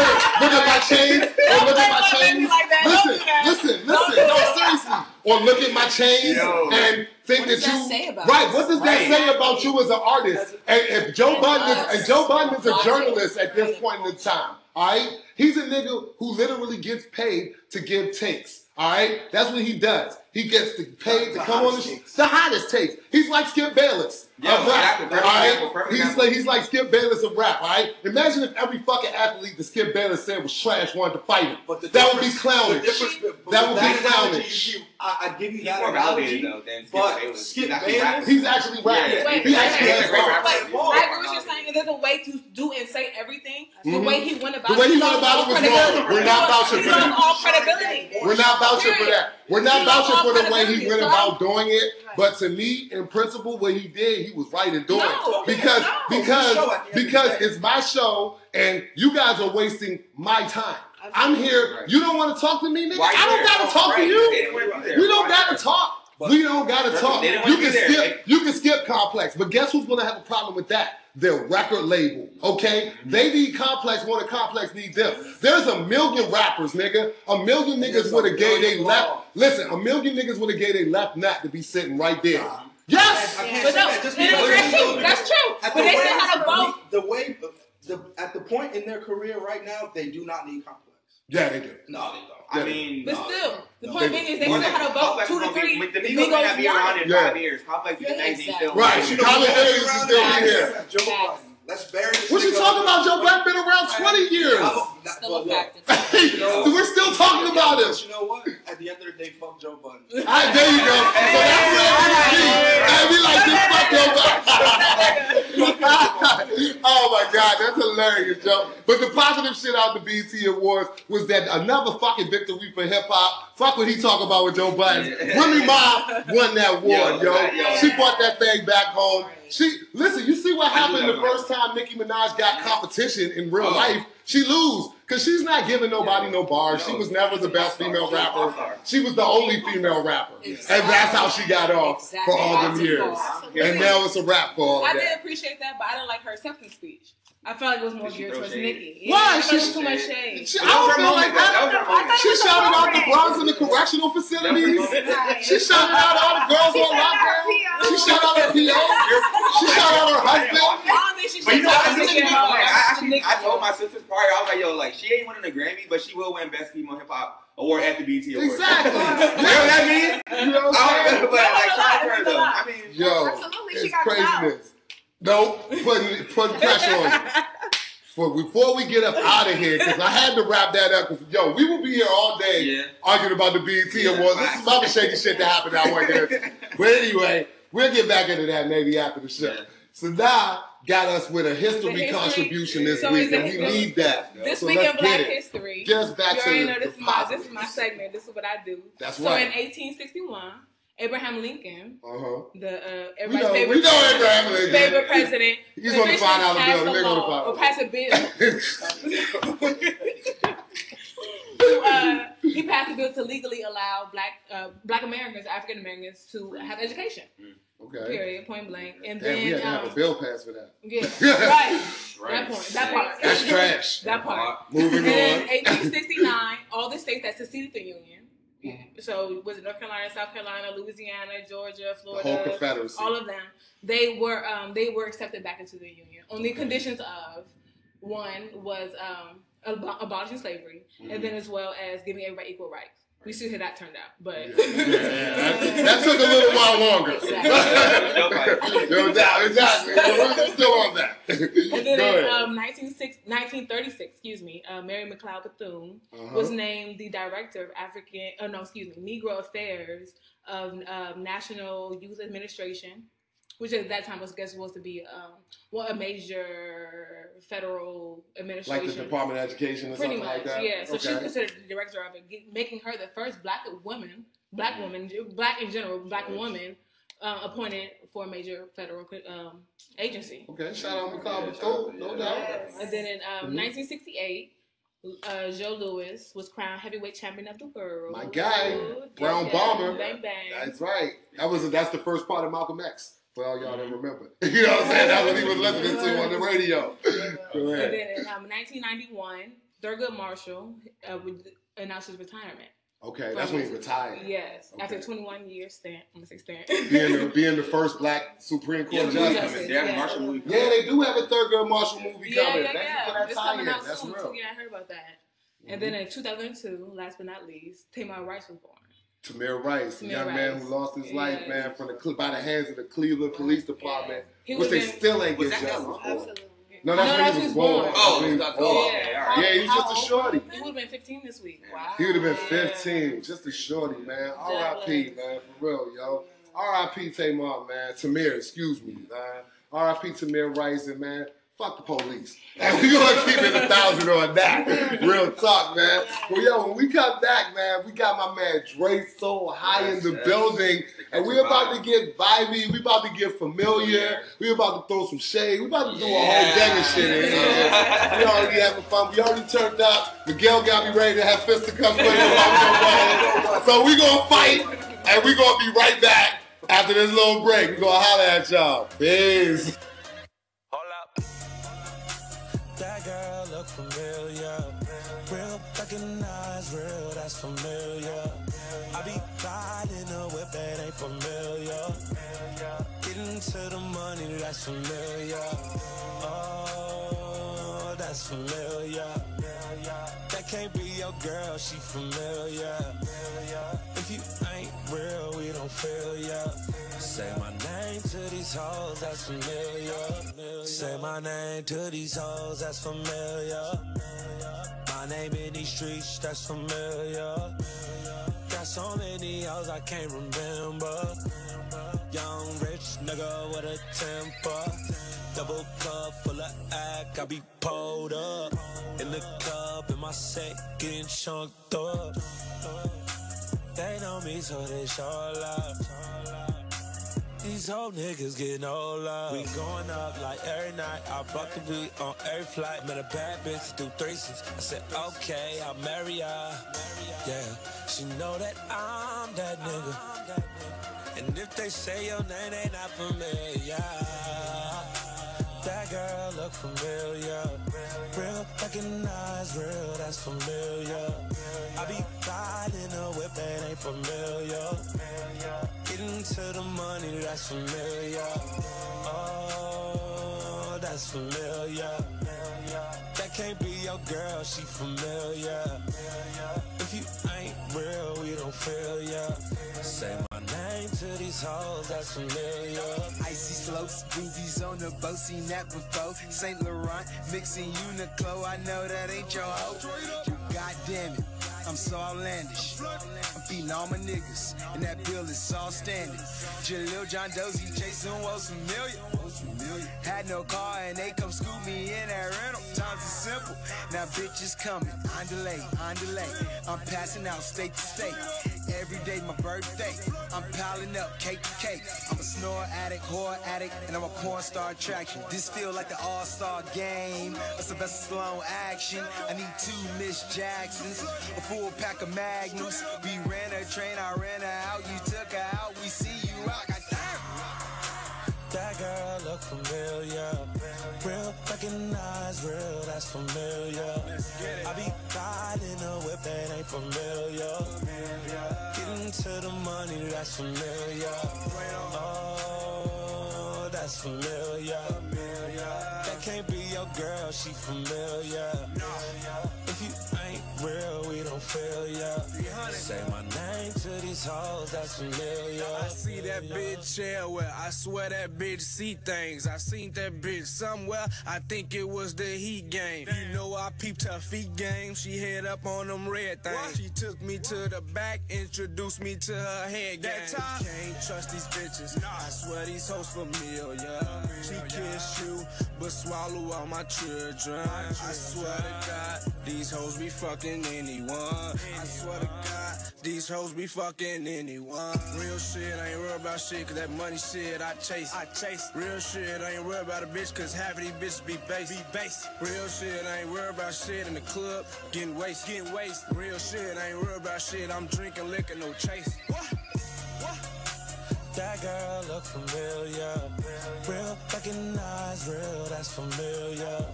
look, look at my chains, or look at my Don't chains. like that. Listen, listen, listen. No, seriously. Or look at my chains Yo. and think What does that that you say about right. us? What does that say about you as an artist? And if Joe And Budden is, and Joe Budden is a journalist at this point in time, all right, he's a nigga who literally gets paid to give takes. All right, that's what he does. He gets to paid to come on the the hottest takes. He's like Skip Bayless. Yeah, of rap, exactly. all Perfect right? example, perfect He's example. like he's like Skip Bayless of rap. All right, imagine if every fucking athlete that Skip Bayless said was trash wanted to fight him. But that would be difference- clownish. The difference, but That would be analogy, clownish. I, I give you He's that more analogy, though than Skip but Bayless. Skip He's actually Bayless- rapping. He's actually rapping. Yeah, Wait, he actually wait, is he's rapping. rapper. Wait, I agree with you saying. There's a way to do and say everything. The Mhm. way he went about it, The way he he went about it was wrong. We're not vouching for that. all credibility. We're not vouching for that. We're not vouching for the way he went about doing it. But to me, in principle, what he did, he was right in doing No, it. Because no. because It's a show at the end of because it's my show and you guys are wasting my time. I'm here. Right. You don't want to talk to me, nigga. You I don't gotta talk to Right. They you. didn't want to there. We don't gotta talk. But- we don't gotta They talk. didn't You can be there. skip. You can skip complex, but guess who's gonna have a problem with that? Their record label. Okay, Mm-hmm. they need complex more than complex need them. There's a million rappers, nigga. A million niggas There's a would have gave they million left. Listen, a million niggas would have gave they left nut to be sitting right there. Nah. Yes. I can't But no, that just and because that's true. That's true. But the they way- still had a vote. The way, the, at the point in their career right now, they do not need complex. Yeah, they do. No, they don't. I mean, But No, still, the no. point being is they More still than- had a vote Complex two to three. be- The The Migos may not be around in Yeah. five years. Complex is Yeah, the next thing exactly. still. Right. You know Common who is around still now? here. Joe Facts. Budden. Let's bury this What you talking about? Joe Budden? Budden been around 20 years. I'm a- that- Still a but. We're still talking about But it. you know what? At the end of the day, fuck Joe Budden. All right, there you go. So that's where it is. And we like this fuck your [laughs] Oh my god, that's hilarious, Joe. But the positive shit out of the BET Awards was that another fucking victory for hip hop. Fuck what he talk about with Joe Budden. Remy Ma won that award, Yo, yo. yo. She brought that thing back home. She listen, you see what happened the first time Nicki Minaj got competition in real Oh. life. She lose because she's not giving nobody no bars. She was never the best female She's rapper. She was the only female rapper, and that's how she got off for all them years. Absolutely. And now it's a rap for all I did that. appreciate that, but I didn't like her acceptance speech. I felt like it was more geared towards shade? Nicki. Yeah, Why? I She- it was too much shade. She, I don't feel moment, like. That that. was her moment. She shouted out the moment. bronze in the correctional facilities. She shouted out all the girls on lockdown. She shouted out her PO. [laughs] She shouted out her husband. I don't think she But you know, should I, have think taken she- her. like, I actually, I told my sister's party, I was like, yo, like, she ain't winning a Grammy, but she will win Best Female Hip Hop Award at the BET Awards. Exactly. [laughs] You know what that means? You know what I I'm don't saying? know, but like, No, shout out to her though. I mean, Yo, Absolutely, she got clout. craziness. No, putting putting pressure on you. For before we get up out of here, because I had to wrap that up. Because yo, we will be here all day Yeah. arguing about the BET Yeah, Awards. This is facts. some other shady shit that happened that one there. [laughs] But anyway, we'll get back into that maybe after the show. Yeah. So now got us with a history, history. contribution this So week, and we history? need that. This So week let's in Black get. History. Just back you to already the, know this is my this is my segment. This is what I do. That's so right. in 1861, Abraham Lincoln, Uh-huh. the uh, We everybody's know, favorite, we know Abraham Lincoln. favorite president, [laughs] He's on the officially five dollar passed bill. a They're on the law, or five. passed a bill. to, [laughs] uh, he passed a bill to legally allow black uh, black Americans, African Americans, to have education. Okay. Period. Point blank. And Damn, we then had to have um, a bill passed for that. yeah, right. [laughs] Right. That point. That part. That's trash. That part. Moving And then 1869, all the states that seceded the Union. Mm-hmm. So was it North Carolina, South Carolina, Louisiana, Georgia, The Florida, whole Confederacy. all of them. They were um, they were accepted back into the Union on the conditions of one was um, ab- abolishing slavery, and then as well as giving everybody equal rights. We see how that turned out, but [laughs] Yeah, that, that took a little while longer. [laughs] no doubt, exactly. We're still on that. [laughs] And then Go in um, 1936, excuse me, uh, Mary McLeod Bethune Uh-huh. was named the director of African, oh no, excuse me, Negro Affairs of um, National Youth Administration, which at that time was guess supposed to be um, well a major federal administration, like the Department of Education or Pretty something much, like that. yeah. So she's considered the director of it, making her the first black woman, black woman, black in general, black woman uh, appointed for a major federal um, agency. Okay, shout out McCall Bethune, no doubt. And then in um, Mhm. 1968, uh, Joe Louis was crowned heavyweight champion of the world. My guy, Ooh, Brown yeah, Bomber. Bang bang. That's right. That was that's the first part of Malcolm X. For all y'all that remember, [laughs] you know what I'm saying? That's what he was listening to on the radio. Go And then in um, 1991, Thurgood Marshall uh, would announce his retirement. Okay, that's when he retired. Yes, after 21 years stint. I'm gonna say stint. Being the, [laughs] being the first black Supreme Court the movie justice. coming. They have a Yeah. Marshall movie. Yeah, they do have a Thurgood Marshall movie yeah, coming. yeah, Thank you yeah. for that It's coming tie-in. out That's soon. real. too. Yeah, I heard about that. And then in 2002, last but not least, Tamar Rice was born. Man. Tamir Rice, the Tamir young man who lost his life, man, from the Cle- by the hands of the Cleveland Police Department, He which they been- still ain't get justice for. No, that's No, when that's he was born. born. Oh, When he was that's- born. oh, okay, all right. Yeah, he's just a shorty. He would have been 15 this week. Wow. He would have been 15, just a shorty, man. R.I.P. man, for real, yo. R.I.P. Tamar, man. Tamir, excuse me, man. R.I.P. Tamir Rice, and man, fuck the police. And we gonna keep it a thousand on that. Real talk, man. Well, yo, when we come back, man, we got my man Dre so high in the Yes, yes. building, and we about to get vibey. We about to get familiar. We about to throw some shade. We about to do a whole gang of shit in here. We already having fun. We already turned up. Miguel got me ready to have fisticuffs with him. So we gonna fight, and we gonna be right back after this little break. We gonna holler at y'all. Peace. Familiar. Oh, that's familiar. That can't be your girl, she familiar. If you ain't real, we don't feel ya. Say my name to these hoes, that's familiar. Say my name to these hoes, that's familiar. My name in these streets, that's familiar. Got so many hoes I can't remember. Young rich nigga with a temper. Double cup full of act, I be pulled up. In the club, in my set, getting chunked up. They know me, so they show love. These old niggas getting no love. We going up like every night. I brought the beat on every flight. Met a bad bitch do threesomes. I said, okay, I'll marry her. Yeah, she know that I'm that nigga. And if they say your name, they not familiar. That girl look familiar. Real, recognize real, that's familiar. I be riding a whip that ain't familiar. Getting to the money, that's familiar. Oh, that's familiar. That can't be your girl, she familiar. If you ain't real, we don't feel ya. Say name to these hoes, that's familiar. Icy slopes, boobies on the boat, seen that before. Saint Laurent, mixing Uniqlo, I know that ain't your hoe. You goddamn it, I'm so outlandish. I'm feeding all my niggas, and that bill is all standing. Jalil John Dozy Jason what's familiar. Had no car and they come scoop me in that rental. Times are simple. Now bitches coming, on delay, on delay. I'm passing out state to state. Every day my birthday. I'm piling up cake to cake. I'm a snore addict, whore addict, and I'm a porn star attraction. This feel like the all-star game. A Sylvester Stallone action. I need two Miss Jacksons, a full pack of Magnums. We ran a train, I ran her out. You took her out. We see you out. That girl look familiar. Real, recognize real, that's familiar. I be riding a whip that ain't familiar. Getting to the money, that's familiar. Oh, that's familiar. That can't be your girl, she familiar. If you ain't real, we don't feel ya. Say my name to these hoes, that's familiar. I see that bitch everywhere. I swear that bitch see things. I seen that bitch somewhere. I think it was the heat game. You know I peeped her feet game. She head up on them red things. She took me to the back, introduced me to her head game. Can't trust these bitches. I swear these hoes familiar. She kiss you, but swallow all my children. I swear to God, these hoes be fucking anyone. I swear to God, these hoes be fucking anyone. Real shit, I ain't worried about shit, cause that money shit I chase. I chase. Real shit, I ain't worried about a bitch, cause half of these bitches be base. Be base. Real shit, I ain't worried about shit in the club, getting waste. Getting waste. Real shit, I ain't worried about shit, I'm drinking liquor, no chase. What? That girl look familiar. Real, recognize real, that's familiar.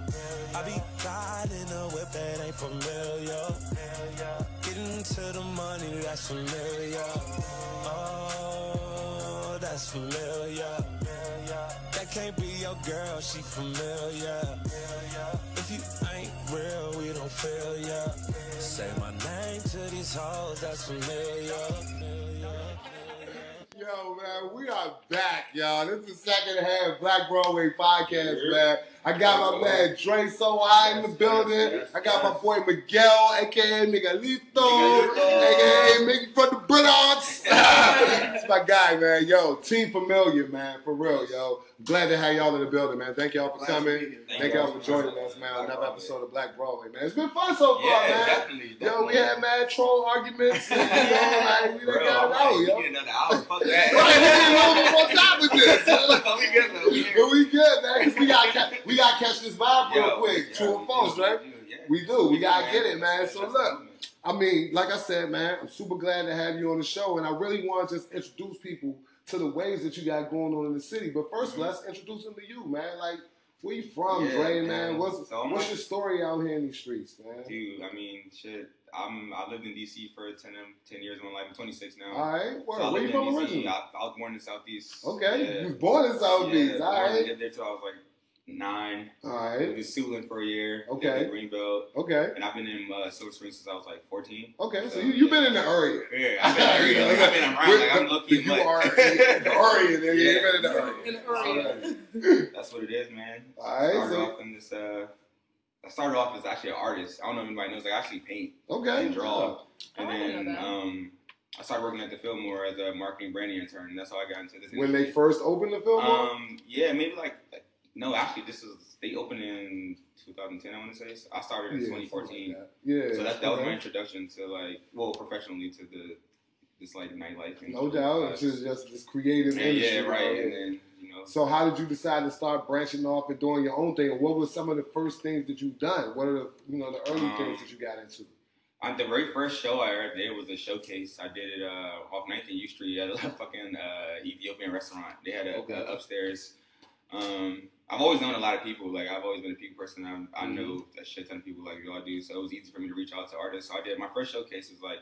I be riding a whip that ain't familiar. Getting to the money, that's familiar. Oh, that's familiar. That can't be your girl, she familiar. If you ain't real, we don't feel ya. Say my name to these hoes, that's familiar. Yo, man, we are back, y'all. This is the second half Black Broadway podcast, man. I got my man Dre So High in the building. I got my boy Miguel, aka Miguelito, aka Mickey from the Bronx. [laughs] That's my guy, man. Yo, Team Familiar, man, for real, yo. Glad to have y'all in the building, man. Thank y'all for coming. here. Thank y'all for joining us, man. Another episode of Black Broadway, man. It's been fun so far, Yeah, man. definitely, Yo, we had mad troll arguments. [laughs] You know, like, we done got it out, yo. We get another hour. Fuck Right, we need a little bit more time with this. we good though. [laughs] We. But we good, man, because we got ca- we got to catch this vibe real Yo, quick. yeah, True or false, right? we do. We. We gotta get it, man. So look. I mean, like I said, man, I'm super glad to have you on the show, and I really want to just introduce people to the ways that you got going on in the city. But 1st Mhm. let's introduce them to you, man. Like, where you from, Yeah, Dre, man? man. What's So what's your story out here in these streets, man? Dude, I mean, shit. I'm I lived in DC for 10, 10 years of my life. I'm 26 now. All right, So word. I where you from originally? I, I was born in the Southeast. Okay, Yeah. you was born in South Beach. Yeah, All born- right, lived there till I was like nine. all Lived right, in Suitland for a year. Okay. Lived in Greenbelt. okay, And I've been in uh, Silver Springs since I was like 14. okay. So you you been in the area. Yeah, I've been, area, like, I've been around. Like, I'm lucky. You are [laughs] in the area. There, you Yeah. been in the area. In the area. That's what it is, man. All right, started so off in this. Uh, I started off as actually an artist. I don't know if anybody knows. Like, I actually paint okay, and draw. And Oh, I then know um, I started working at the Fillmore as a marketing branding intern. And that's how I got into this. When they first opened the film, Um, yeah, maybe like no, actually, this is they opened in 2010. I want to say. So I started in Yeah, 2014. like that. Yeah, So that, that was okay. my introduction to like, well, professionally to the this like nightlife. And No doubt, it's just, just this creative yeah, industry. yeah, right. out And then you know, So how did you decide to start branching off and doing your own thing? And what were some of the first things that you've done? What are the you know the early Um, things that you got into? on the very first show I ever did was a showcase. I did it uh, off 19th U Street at a [laughs] fucking uh, Ethiopian restaurant. They had a, Okay. a upstairs Um, I've always known a lot of people. Like I've always been a people person. I, I Mm-hmm. know a shit ton of people like y'all do. So it was easy for me to reach out to artists. So I did. My first showcase was like,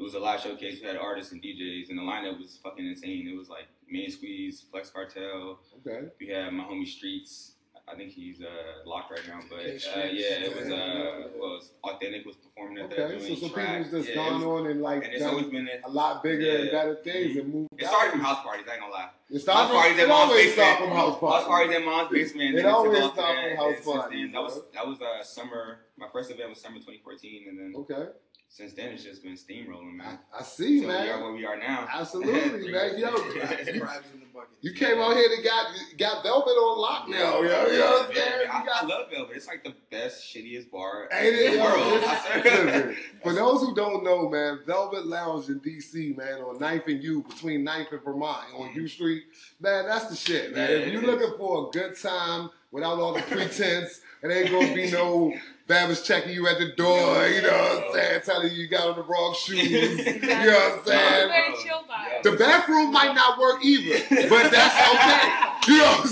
it was a live showcase. We had artists and DJs, and the lineup was fucking insane. It was like Main Squeeze, Flex Cartel. Okay. We had my homie Streets. I think he's uh, locked right now, but uh, yeah, it was Yeah. uh, well, it was authentic was performing at that Okay. So some track. people's just Yeah, gone was- on and like and it's always been a, a lot bigger and better things and moved. it out. started from house parties. I ain't gonna lie. It House started parties from, at mom's basement. from house House parties. parties at mom's basement. It always took off to start that, from house then, parties, That was that was uh, summer. My first event was summer 2014, and then Okay. Since then it's just been steamrolling, I, man. I see, so we are man. where we are now. Absolutely, [laughs] man. Yo, [laughs] Crabs in the bucket. you came out here and got got Velvet on lock now. Yo, you know what I'm saying? I, You got I love Velvet. It's like the best, shittiest bar Ain't in it? the world. I swear. Listen, [laughs] for those who don't know, man, Velvet Lounge in DC, man, on 9th and U, between 9th and Vermont, on U mm-hmm. Street, man, that's the shit, man. Yeah, if you're is. looking for a good time without all the pretense, it ain't gonna be no Babbitt's checking you at the door, you know what I'm saying, telling you you got on the wrong shoes, you know what I'm [laughs] saying? very chill vibe. The bathroom might not work either, but that's okay. You know what I'm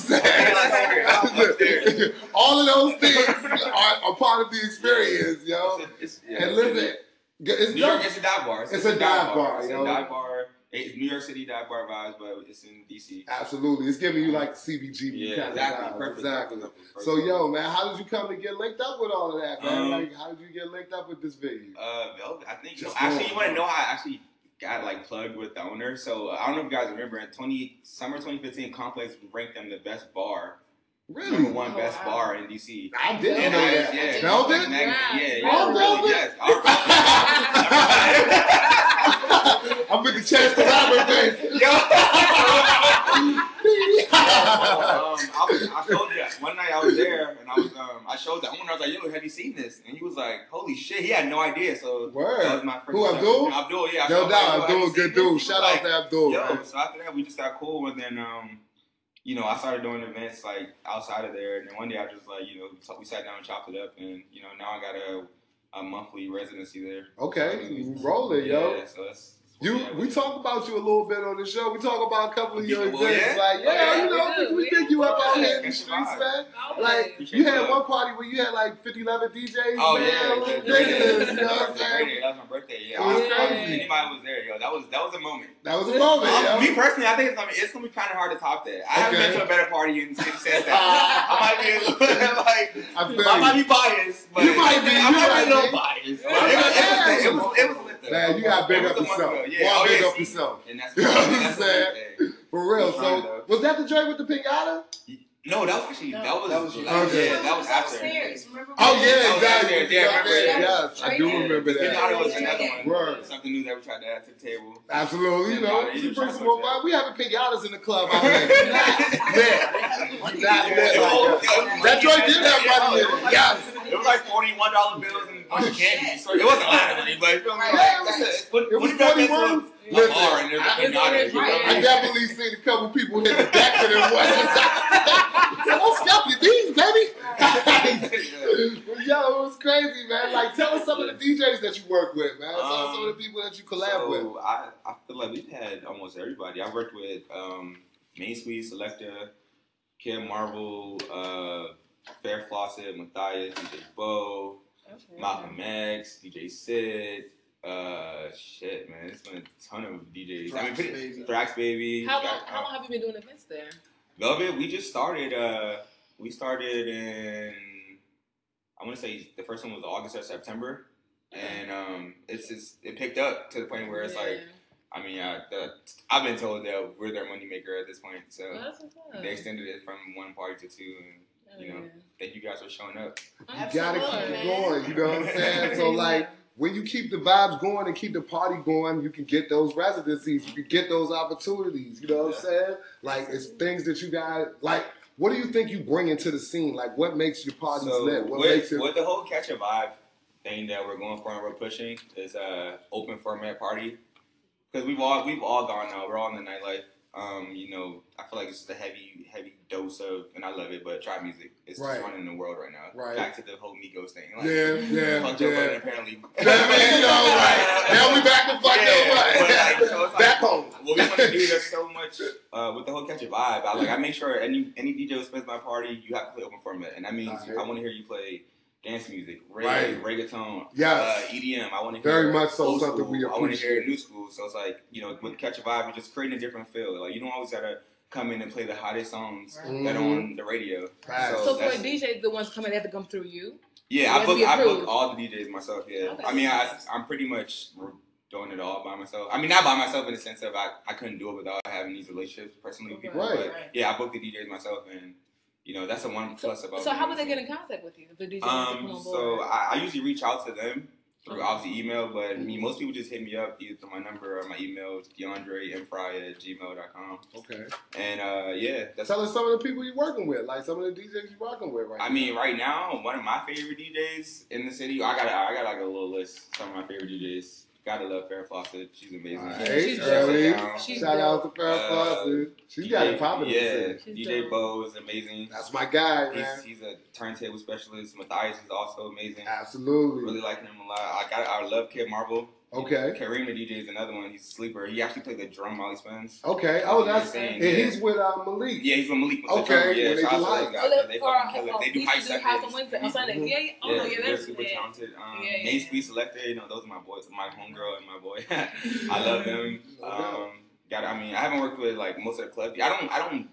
saying? [laughs] All of those things are, are part of the experience, yo. It's, yeah, And listen, it's New York, dope. it's a dive bar. It's a dive bar, It's yo. a dive bar. It's New York City dive bar vibes, but it's in DC. Absolutely, it's giving you like CBGB Yeah, kind exactly. of vibe. Perfect. Exactly. perfect, perfect. So, yo, man, how did you come to get linked up with all of that, man? Um, like, how did you get linked up with this video? Uh, Velvet, I think. Just actually, go. you want to know how I actually got like plugged with the owner? So uh, I don't know if you guys remember in 20 summer 2015, Complex ranked them the best bar, Really? number one Oh, best wow. bar in DC. I didn't And, know that. Yeah, Velvet? Magnet, Wow. Yeah, All yeah. Velvet? Yes. [laughs] [laughs] I'm with the chest the rapper face. um, I, was, I showed you one night I was there and I was um I showed the owner I was like yo have you seen this and he was like holy shit he had no idea so Word. that was my first Who. Abdul? Abdul yeah I No doubt, like, yo, have Abdul, good dude. Was Shout like, out to Abdul, Yo, man. so after that we just got cool and then um you know I started doing events like outside of there and then one day I just like you know we, sat down and chopped it up and you know now I got a a monthly residency there Okay, you rolling, yo. yeah so that's, that's You, we talk about you a little bit on the show. We talk about a couple of your events. yeah? Like, yeah, yeah, you know, we do, we, we pick you up out here in the streets, man. Okay. Like, you had one party where you had like 50, 11 DJs. Oh man, yeah, it was yeah, ridiculous, yeah, you know what I'm saying? That was my birthday. Yeah, It was crazy. Anybody was there, yo. That was that was a moment. That was a moment, Um, me personally, I think it's gonna be it's gonna be kind of hard to top that. I haven't been to a better party in since that. I might be a little, [laughs] [laughs] like I I might be biased, but You might be, I might be a little biased. It, was, though. Man, you gotta big up yourself. Yeah, Yeah, oh, big yeah, up yourself. And that's what I'm saying? [laughs] For real. So, was that the joint with the pinata? No, that was actually oh, that was That was- like, Okay. yeah, that was after. Upstairs. Oh, yeah, was exactly. upstairs. Yeah, I remember Yeah, that. Yes, I do remember that. Pinata was another one. Word. Something new that we tried to add to the table. Absolutely, you know, Pinata, you you bring try some to more put that. vibe. We having pinatas in the club [laughs] out here. Not lit. Not that. That joint did have money in it. Yes. It was like forty-one dollar bills and a bunch of candy. So it wasn't a lot of money, but you feel me? Yeah, Like, it was- when, it was when you got this 41. a Listen, bar and there's a I- pinata, you know I I definitely seen a couple people hit the deck for them ones. so don't scalp your these, baby. Yo, it was crazy, man. Like, tell us some of the DJs that you work with, man. Tell us some of the people that you collab with. I, I feel like we've had almost everybody. I've worked with um, Main Squeeze, Selecta, Kid Marvel, uh, Fair Flosset, Matthias, DJ Bo, Malcolm X, DJ Sid. Uh, shit, man, it's been a ton of DJs. I mean, pretty, Baby. Thrax Baby. How long? How long have you been doing events there? Velvet, we just started. Uh, we started in. I want to say the first one was August or September, and um, it's just it picked up to the point where it's like. I mean, uh, the, I've been told that we're their moneymaker at this point, so Well, that's what's up. they extended it from one party to two, and you know, thank you guys for showing up. You gotta keep it going, you know what I'm saying? So, like, when you keep the vibes going and keep the party going, you can get those residencies, you can get those opportunities, you know what I'm saying? Like, it's things that you got, like, what do you think you bring into the scene? Like, what makes your parties So lit? What with, makes it. with the whole catch a vibe thing that we're going for and we're pushing is a open format party because we've all we've all gone now. We're all in the nightlife. Um, you know, I feel like it's just a heavy heavy dose of, and I love it, but trap music is Right. just running the world right now. Right. Back to the whole Migos thing. Like, Yeah, [laughs] yeah, Fuck yeah. Budden, apparently. [laughs] That means, you know, right. Now we back to fuck Yeah, like, so [laughs] like- Back home. What we want to do there's so much uh, with the whole catch a vibe. I like I make sure any any DJ who spends my party, you have to play open format, and that means Alright. I want to hear you play dance music, reggae, Right. reggaeton, Yes. uh, EDM. I want to Very hear much so old something school. we I want to hear new school. So it's like you know with catch a vibe, you're just creating a different feel. Like you don't always gotta come in and play the hottest songs Right. that are on the radio. Facts. So for a DJ, the ones coming, they have to come through you. Yeah, You I book I book all the DJs myself. Yeah, Okay. I mean I I'm pretty much doing it all by myself. I mean not by myself in the sense of I, I couldn't do it without having these relationships personally with people. Right. But Right. yeah, I book the DJs myself, and you know that's a one So, plus about. so how me. would they get in contact with you? The DJ wants come Um, on so. I, I usually reach out to them through Okay. obviously email, but I mean most people just hit me up either through my number or my email, DeAndre at gmail.com. Okay. And uh, yeah, that's Tell us some of the people you're working with, like some of the DJs you're working with right I mean, right now, one of my favorite DJs in the city. I got, I got like a little list. Some of my favorite DJs. Gotta love Farrah Fawcett. She's amazing. All right, she's early. dope. She's Shout out to dope. Farrah Uh, Fawcett. She got it popping. Yeah, DJ dope. Bo is amazing. That's my guy, He's, man. he's a turntable specialist. Matthias is also amazing. Absolutely. Really liking him a lot. I got, I love Kid Marvel. Okay. Kareem the DJ is another one. He's a sleeper. He actually played the drum while he spins. Okay. Oh, that's Insane, and yeah. he's with uh, Malik. Yeah, he's with Malik. With Okay, the drummer. Yeah, they shout out do to live. those. Oh, They or, fucking kill it. oh, They do high used to do house on seconds. On Sunday. Yeah, yeah. Oh, Yeah, yeah, they're super yeah. talented. Um, Yeah, yeah, Main yeah. Squeeze Selector, you know, those are my boys, my homegirl and my boy. [laughs] I love them. [laughs] Um, got, I mean, I haven't worked with like most of the club. I don't, I don't,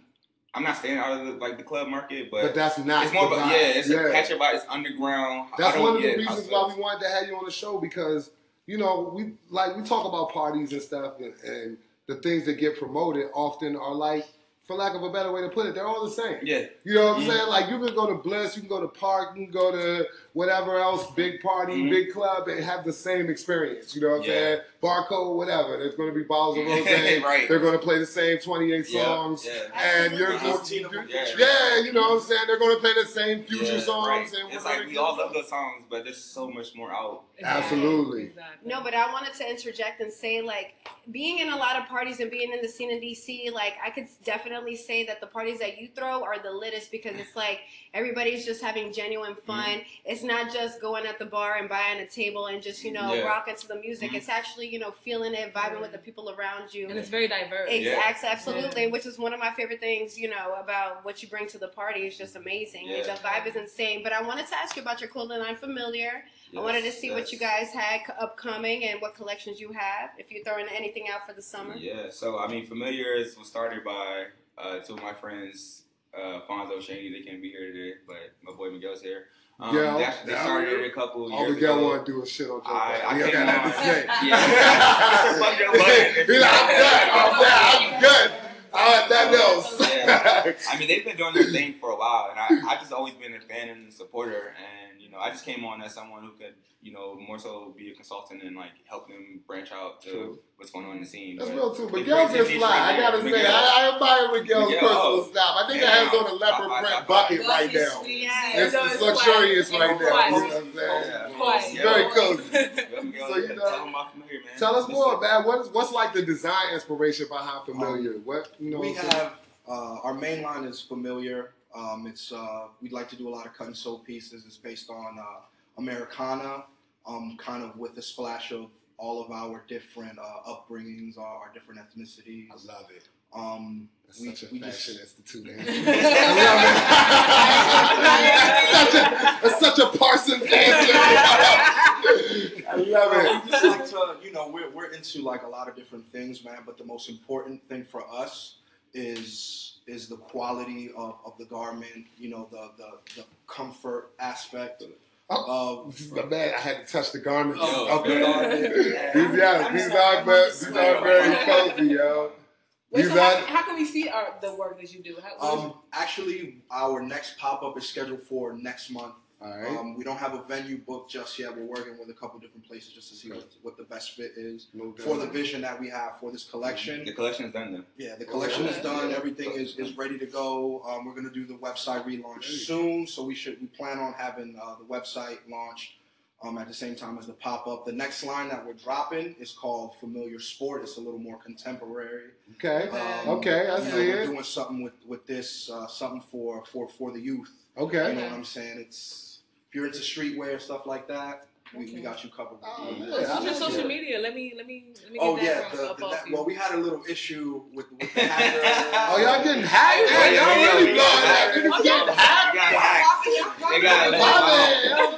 I'm not staying out of the, like the club market, but, But that's not. it's more of the a, vibe. yeah, it's a catch vibe. It's underground. That's one of the reasons why we wanted to have you on the show because you know we like we talk about parties and stuff and, and the things that get promoted often are like, for lack of a better way to put it, they're all the same. Yeah, You know what I'm Mhm. saying? Like you can go to Bliss, you can go to Park, you can go to whatever else, big party, Mhm. big club, and have the same experience. You know what I'm Yeah. saying? Barcode, whatever. There's going to be bottles of [laughs] rose. Right. They're going to play the same 28 Yeah, songs. yeah. And you're Absolutely. just, Fourteen of yeah. Yeah. you know what I'm saying? They're going to play the same future Yeah, songs. right. And It's like we all love those songs, but there's so much more out. Absolutely. Exactly. No, but I wanted to interject and say, like, being in a lot of parties and being in the scene in DC, like, I could definitely say that the parties that you throw are the littest because it's like everybody's just having genuine fun. It's not just going at the bar and buying a table and just, you know, Yeah. rocking to the music. Mhm. It's actually, you know, feeling it, vibing with the people around you. And it's very diverse. Exactly, absolutely, which is one of my favorite things, you know, about what you bring to the party. It's just amazing. Yeah. The vibe is insane. But I wanted to ask you about your clothing line, Familiar. I wanted to Yes, see what you guys had upcoming and what collections you have. If you're throwing anything out for the summer. Yeah, so I mean, Familiars was started by uh, two of my friends, uh, Fonzo Shaney. They can't be here today, but my boy Miguel's here. Um, Yeah, they, they yeah. started it a couple All years the girl ago. want to do is shit on Joe. I- I Budden. He came got nothing to on- say. [laughs] Yeah. [laughs] Fuck Joe Budden. He's like, I'm done. I'm done. I'm good. I have nothing else. Yeah. I mean, they've been doing their thing for a while, and I I just always been a fan and a supporter. And know, I just came on as someone who could, you know, more so be a consultant and like help them branch out to True. what's going on in the scene. That's But real too. the Miguel's just creativity fly. I gotta there. say, I, I admire Miguel's Miguel, personal oh, style. I think it yeah, has on a top leopard five, print top bucket five. right now. It's, so it's it's luxurious right now. quite. You know what I'm saying? Yeah. Very cool. [laughs] Miguel, Miguel, So, you know, tell them about familiar, man. Tell us more, man. What is what's like the design inspiration behind Familiar? What you know? we what I'm saying? have uh, our main line is familiar. Um, it's uh, we'd like to do a lot of cut and sew pieces. It's based on uh, Americana, um, kind of with a splash of all of our different uh, upbringings, our, our different ethnicities. I love it. Um, That's we, such a we fashion just... institute. [laughs] I love it. that's, such a, that's such a Parsons [laughs] answer. I love it. We just like to, you know, we're, we're into like a lot of different things, man. But the most important thing for us is is the quality of, of the garment. You know, the the, the comfort aspect of. This is my man. I had to touch the garments. Oh, okay. man. These, yeah, these are, very- these are very cozy, yo. Wait, so how, how can we see our, the work that you do? How, Um, actually, our next pop up is scheduled for next month. All right. Um, we don't have a venue booked just yet. We're working with a couple different places just to see what, what the best fit is No doubt. for the vision that we have for this collection. The collection is done then. Yeah, the collection is done. Everything is, is ready to go. Um, we're gonna do the website relaunch soon, so we should we plan on having uh, the website launch um, at the same time as the pop up. The next line that we're dropping is called Familiar Sport. It's a little more contemporary. Okay. Um, Okay, I you know, see we're doing something with with this, uh, something for for for the youth. Okay. You know what I'm saying? It's if you're into streetwear stuff like that. we, we got you covered. Oh, with yeah. that. Your Yeah. social media? Let me let me let me get Oh that yeah, from the, the, that, well, we had a little issue with, with the [laughs] hacker. Oh, y'all getting hacked? [laughs] Yeah, Man, yeah, y'all yeah, really we blowing got that. hacked. Niggas Okay. getting hacked. We got hacked. They got My let man, yo.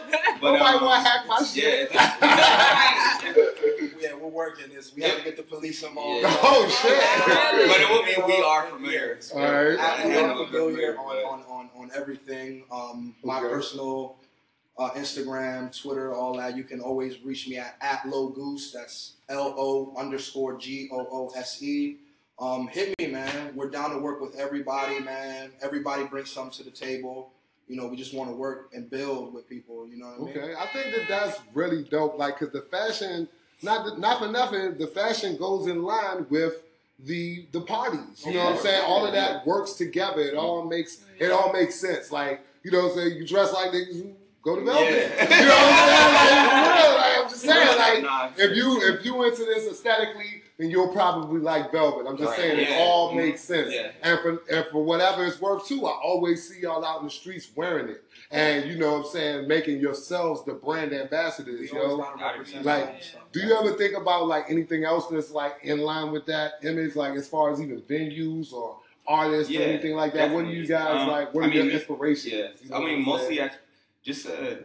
But, Nobody um, want to hack my shit. Yeah. [laughs] yeah, we're working this. We have to get the police involved. Yeah. Oh, shit. but it will be we are familiar. All right. I- we Yeah, are familiar but- on, on, on, on everything. Um, my Okay. personal uh, Instagram, Twitter, all that. You can always reach me at, at Low Goose. That's L O underscore G O O S E. Um, hit me, man. We're down to work with everybody, man. Everybody brings something to the table. You know, we just want to work and build with people. You know what I mean? Okay, I think that that's really dope. Like, cause the fashion, not not for nothing, the fashion goes in line with the the parties. You know what I'm saying? All of that works together. It all mm-hmm. makes it all makes sense. Like, you know what I'm saying? You dress like niggas who go to Velvet. Yeah. [laughs] You know what I'm saying? Like, for real, like, I'm just saying, like, if you if you into this aesthetically, then you'll probably like Velvet. I'm just Right, saying it all Mhm. makes sense. Yeah. And for and for whatever it's worth too, I always see y'all out in the streets wearing it. And you know what I'm saying, making yourselves the brand ambassadors, We yo. always gotta represent Like, our. Do you ever think about like anything else that's like in line with that image, like as far as even venues or artists or anything like that? What do you guys Um, like? What I are your mean, inspirations? Yeah, You know I mean mostly saying? act- just uh,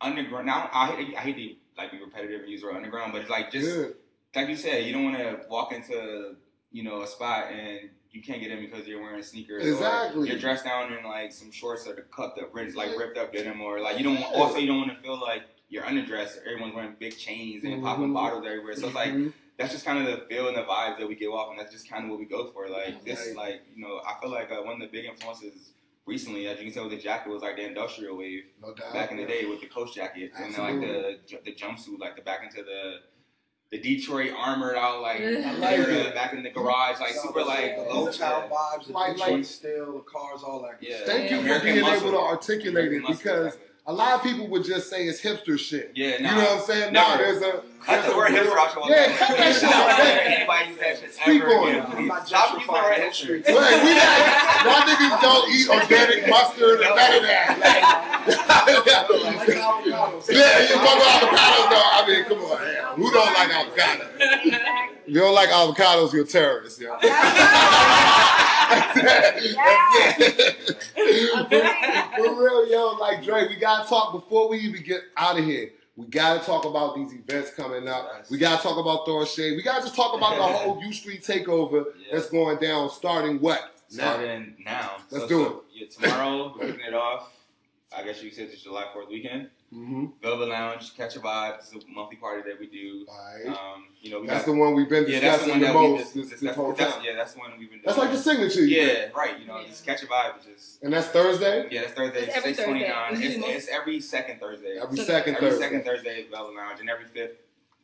underground. Now I hate, I hate to like be repetitive and use the word underground, but it's like just Good. Like you said, you don't want to walk into you know a spot and you can't get in because you're wearing sneakers. Exactly. You're dressed down in like some shorts or the cut the ribs like ripped up denim or like you don't. want Also, you don't want to feel like you're underdressed. Everyone's wearing big chains and popping Mhm. bottles everywhere. So it's like Mhm. that's just kind of the feel and the vibes that we give off, and that's just kind of what we go for. Like this, like you know, I feel like uh, one of the big influences recently, as you can tell with the jacket, was like the industrial wave no doubt. back in the day with the coach jacket and then, like the the jumpsuit, like the back into the the Detroit armored out like, era, back in the garage, like super like the low Motown vibes, the Like- Detroit like- steel, the cars, all that. Yeah. stuff. Thank you for American being muscle. able to articulate it American muscle, because exactly. A lot of people would just say it's hipster shit. Yeah, You know what I'm saying? No, Never. there's a Cut the word hipster out your Yeah, cut that shit out. Don't man. anybody use that shit Speak ever on again. it. I'm not Stop using the word hipster. history. Right, we not, y'all niggas don't eat [laughs] organic mustard and none of that. Like Like, avocados. yeah, you fuck with avocados though. I mean, come on, yeah. who don't like avocados? If you don't like avocados, you're a terrorist, yo. [laughs] [laughs] It. That's. For real, yo, like Dre, we gotta talk before we even get out of here. We gotta talk about these events coming up. Yes. We gotta talk about throwing shade. We gotta just talk about the whole U Street takeover Yeah. that's going down starting what? Now. Starting now. Let's so, do so, Yeah, tomorrow, we're kicking it off. I guess you could say it's July 4th weekend. Mm-hmm. Velvet Lounge, Catch a Vibe. This is a monthly party that we do. Alright. Um, you know, we That's got, the one we've been yeah, that's the discussing one the, that we most just, this, that's, this whole that's, time. yeah, that's the one we've been doing. That's like the signature event. Yeah, right. You know, just Catch a Vibe, which is And that's Thursday? yeah, that's Thursday, It's every Thursday. nine. Usually It's, it's every second Thursday. Every So second every Thursday. second Thursday at Velvet Lounge, and every fifth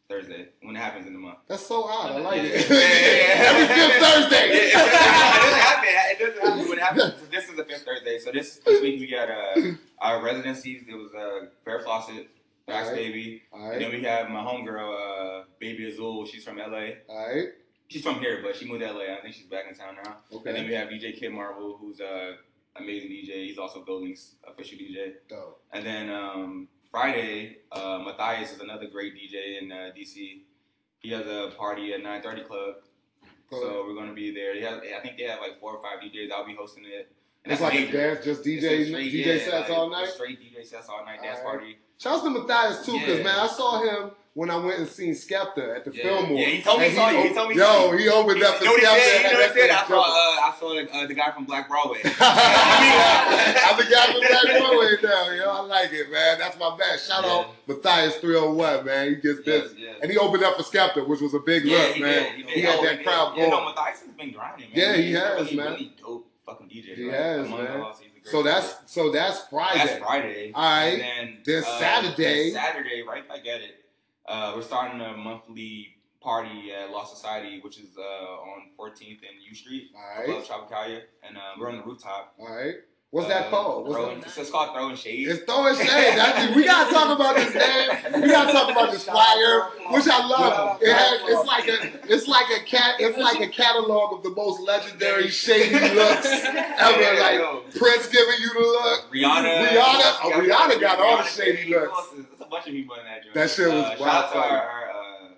Thursday when it happens in the month. That's so odd. I like Yeah. it. Yeah. Every fifth [laughs] Thursday. It doesn't happen. It doesn't happen when it happens. [laughs] So this is the fifth Thursday. So this this week we got uh, our residencies. It was uh, Fair Fawcett, Bax Alright. Baby, All and then we have my homegirl, uh, Baby Azul. She's from LA. All right. She's from here, but she moved to LA. I think she's back in town now. Okay. And then we have DJ Kid Marvel, who's a amazing DJ. He's also GoldLink's official DJ. Dope. And then um, Friday, uh, Matthias is another great DJ in uh, DC. He has a party at 930 Club. Go So we're gonna be there. Have, I think they have like four or five DJs. I'll be hosting it. And It's like a dance, just DJ, straight- DJ yeah, sets like, all night. Straight DJ sets all night dance Alright. party. Shouts to Matthias too, because Yeah. man, I saw him when I went and seen Skepta at the Yeah. Fillmore. Yeah, he told me he saw you. He told me Yo, he opened up the he Skepta. You know what he said? I saw, uh, I saw uh, the guy from Black Broadway. [laughs] [laughs] I'm the guy from Black Broadway now, yo. I like it, man. That's my man. Shout Yeah. out Matthias 301, man. He gets busy. yes. And he opened up for Skepta, which was a big Yeah, look, he man. did. He, did. He had Oh, that crowd Yeah, no. Matthias has been grinding, man. Yeah, he He's a has, really, man. Really dope fucking DJ. He bro. has, Among man. us, he's a great So that's so that's Friday. That's Friday. All right. And then Then uh, Saturday- Saturday, right? I get it. Uh, we're starting a monthly party at Lost Society, which is uh, on 14th and U Street, All above right. Tropicalia, and uh, we're on the rooftop. All right. What's that Uh, called? What's throwing, that? It's called throwing shade. It's throwing shade. [laughs] We gotta talk about this, man. We gotta talk about this flyer, which I love. It has, it's like a, it's like a cat, it's like a catalog of the most legendary shady looks [laughs] ever. Like. Prince giving you the look. Rihanna. Rihanna- oh, Rihanna got all the shady looks. A bunch of people in that joint. That shit was uh, wild Shout out to our, our uh,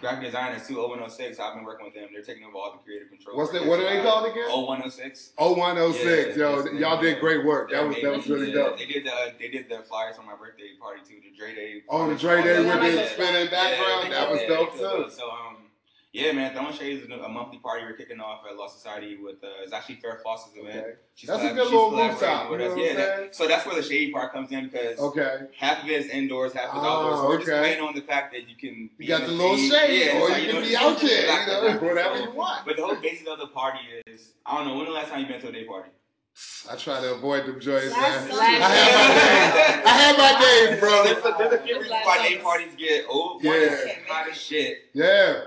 graphic designers too. 0106. I've been working with them. They're taking over all the creative control. What's that? What are they called again? 0106. Oh one oh six. Yeah, Yo, y'all did great work. That was they- that was really yeah, dope. They did the uh, they did the flyers for my birthday party too. The Dre Day. Oh, the. Dre Day with the spinning background? they That was yeah, dope, too. So um, yeah, man, Throwing Shades is a monthly party we're kicking off at Lost Society with uh, it's actually Fair Floss's event. Okay. She's That's a good she's little collaborating rooftop, with you us. know yeah, I'm that- so that's where the shady part comes in because Okay. half of it is indoors, half is Oh, outdoors. So we're just playing on the fact that you can. You got in the little shade. shade, Yeah, or it's like, you can know, be out there, you know, exactly. [laughs] whatever So- you want. But the whole basis of the party is I don't know when the last time you been to a day party. I try to avoid them joints, man. Last I summer. have my days. I have my days, bro. There's a, there's a few reasons why day parties get old. One is Yeah. hot as shit, Yeah,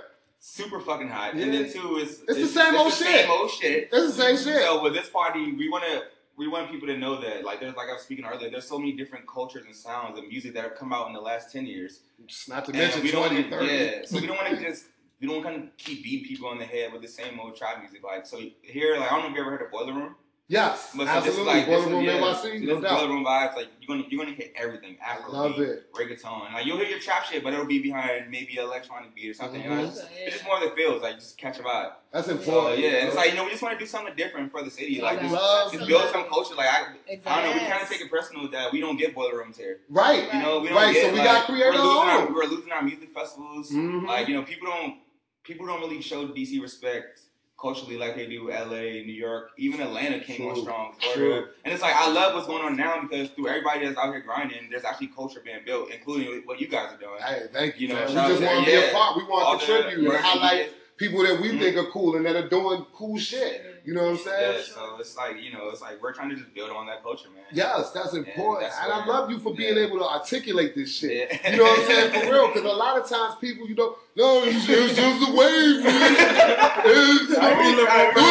super fucking hot, Yeah. and then two is It's the same old the shit. Same old shit. it's the same shit. So with this party, we want to we want people to know that like there's like I was speaking earlier, there's so many different cultures and sounds and music that have come out in the last ten years. Just not to And mention we don't 20, wanna- 30. Yeah, so we don't want to [laughs] just we don't want to keep beating people on the head with the same old trap music. Like so here, like I don't know if you ever heard of Boiler Room. Yes, But so this is absolutely. like, Boiler this Room yeah, NYC, no doubt. Boiler Room vibes. Like you're gonna you're gonna hit everything. Afro love beat, it. reggaeton. Like you'll hear your trap shit, but it'll be behind maybe an electronic beat or something. You know, Mhm. it's, just, it's just more of the feels. Like just catch a vibe. That's So important. yeah, and it's like you know we just want to do something different for the city. Like just, love just build some culture. Like I, I don't know. We kind of take it personal that we don't get boiler rooms here. right. You know, we don't Right, get, so we like, gotta create we're our losing own. Our, we're losing our music festivals. Mhm. Like you know, people don't people don't really show DC respect culturally like they do LA, New York, even Atlanta came on strong. Florida. True. And it's like I love what's going on now because through everybody that's out here grinding, there's actually culture being built, including what you guys are doing. Hey, thank you. You know, we just want to- be a part. We want to contribute and highlight people that we Mhm. think are cool and that are doing cool shit. You know what I'm saying? Yeah, so it's like you know, it's like we're trying to just build on that culture, man. Yes, that's important. that's and I love you for being yeah. able to articulate this shit. Yeah. You know what I'm saying? For real. Because a [laughs] lot of times people, you know, no, it's, it's just the wave, man. [laughs] It's, you know, I mean, look, I- you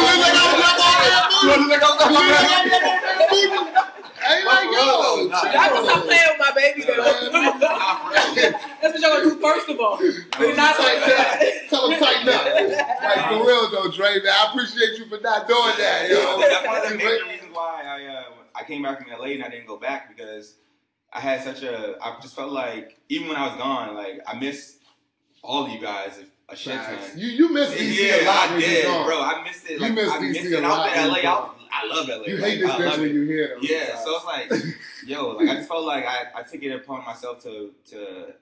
look like I was up on that booty. You look like I was up on that booty. Ain't like, yo, Bro, nah. chill. Y'all can stop playing with my baby Man. That's what y'all gonna do first of all. But not like that. Tell them tighten up. Like, for real, though, Dre, man. I appreciate you for not doing that, yo. That's one of the major reasons why I uh, I came back from LA and I didn't go back because I had such a I just felt like even when I was gone, like I missed all of you guys a shit ton. You, you miss DC yeah, a lot I did, bro. I missed it. You Like, miss I DC missed a it. And I lot was in LA. I, gone. I love LA. You like, hate this bitch when it. you hear them. Yeah, so it's like, [laughs] yo, like I just felt like I, I took it upon myself to to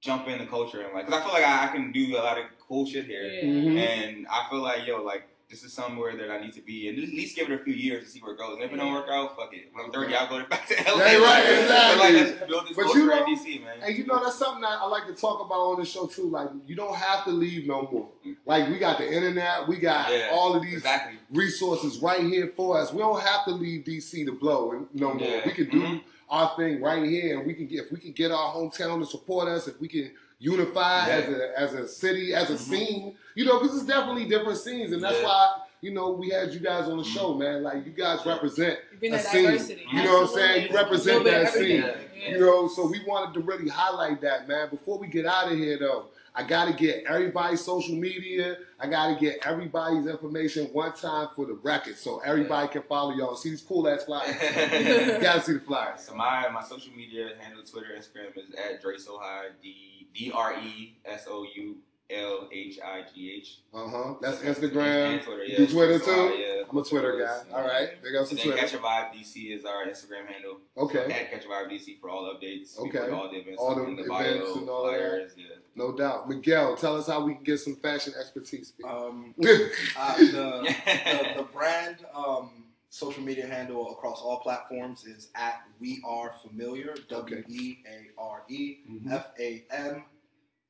jump in the culture and like, cause I feel like I, I can do a lot of cool shit here, Yeah. Mhm. and I feel like yo, like this is somewhere that I need to be, and at least give it a few years to see where it goes. And if it don't work out, fuck it. When I'm 30, I'll go [laughs] back to LA. Yeah, right, But, exactly. like, build this But you know- DC, man. And you know that's something that I like to talk about on the show too. Like you don't have to leave no more. Like we got the internet, we got Yeah, all of these exactly. resources right here for us. We don't have to leave DC to blow and no more. Yeah. We can do Mhm. our thing right here, and we can get if we can get our hometown to support us, if we can unify Yeah. as a as a city, as a Mhm. scene, you know, because it's definitely different scenes, and that's Yeah. why you know we had you guys on the show, man. Like you guys represent a scene. diversity. You know what I'm saying? You represent that everything. scene. Yeah. You know, so we wanted to really highlight that, man. Before we get out of here, though, I got to get everybody's social media. I got to get everybody's information one time for the record, so everybody can follow y'all. See these cool ass flyers. [laughs] you gotta see the flyers. So my my social media handle, Twitter, Instagram is at Dre So High, D D R E S O U L H I G H. Uh huh. That's Instagram. And Instagram. Twitter, yeah. do Twitter So High, too? yeah. I'm a Twitter guy. All right, big ups to And then Catch Twitter. a Vibe DC is our Instagram handle. Okay, At Catch a Vibe DC for all updates. Okay. all the events All the in the events bio, and all of that. yeah. no doubt. Miguel, tell us how we can get some fashion expertise. Um, [laughs] uh, the, the, the brand um, social media handle across all platforms is at We Are Familiar. W E A R E Mhm. F A M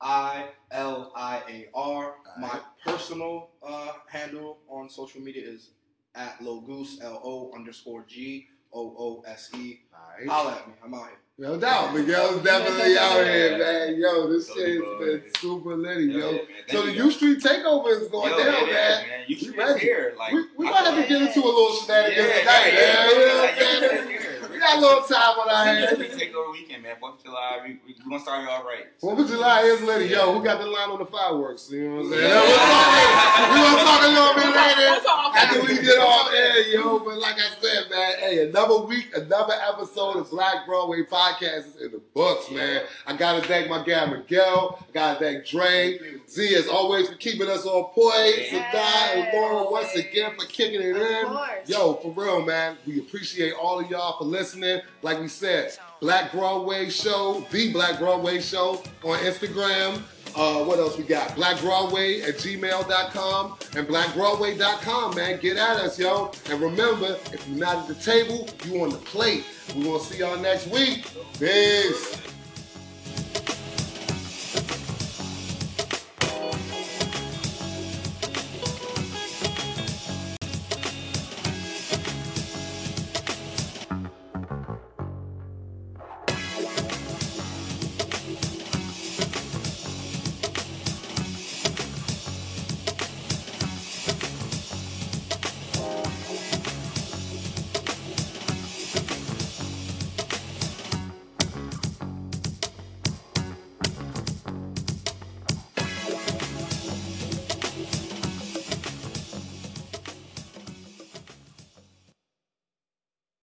I L I A R. My personal uh, handle on social media is at Logoose L O underscore G O O S E. All right. Holla at me. I'm out here. No doubt, Miguel's definitely out here, man. Yo, this Totally shit has boy. been super litty, Yeah, yo. man. So the U Street takeover is going Yo, down, it is, man. man. You We ready. here. Like, we we I might have to get into a little shenanigans Yeah, tonight, yeah, man. yeah, You know what I'm saying? Got a little time on our We take over weekend, man. Fourth of July, we we we gonna start it all right. Fourth of July is litty. Yo, who got the line on the fireworks? You know what I'm saying? We'll talk, we gonna talk a little bit later. After we get off air, yo. But like I said, man, hey, another week, another episode of Black Broadway Podcast is in the books, man. I gotta thank my guy Miguel. I gotta thank Dre. Z as always for keeping us on point. Sadai and Laura once again for kicking it in. Yo, for real, man. We appreciate all of y'all for listening. Like we said, Black Broadway Show, the Black Broadway Show on Instagram. Uh, what else we got? Black Broadway at gmail.com and blackbroadway.com, man. Get at us, yo. And remember, if you're not at the table, you on the plate. we to see y'all next week. Peace.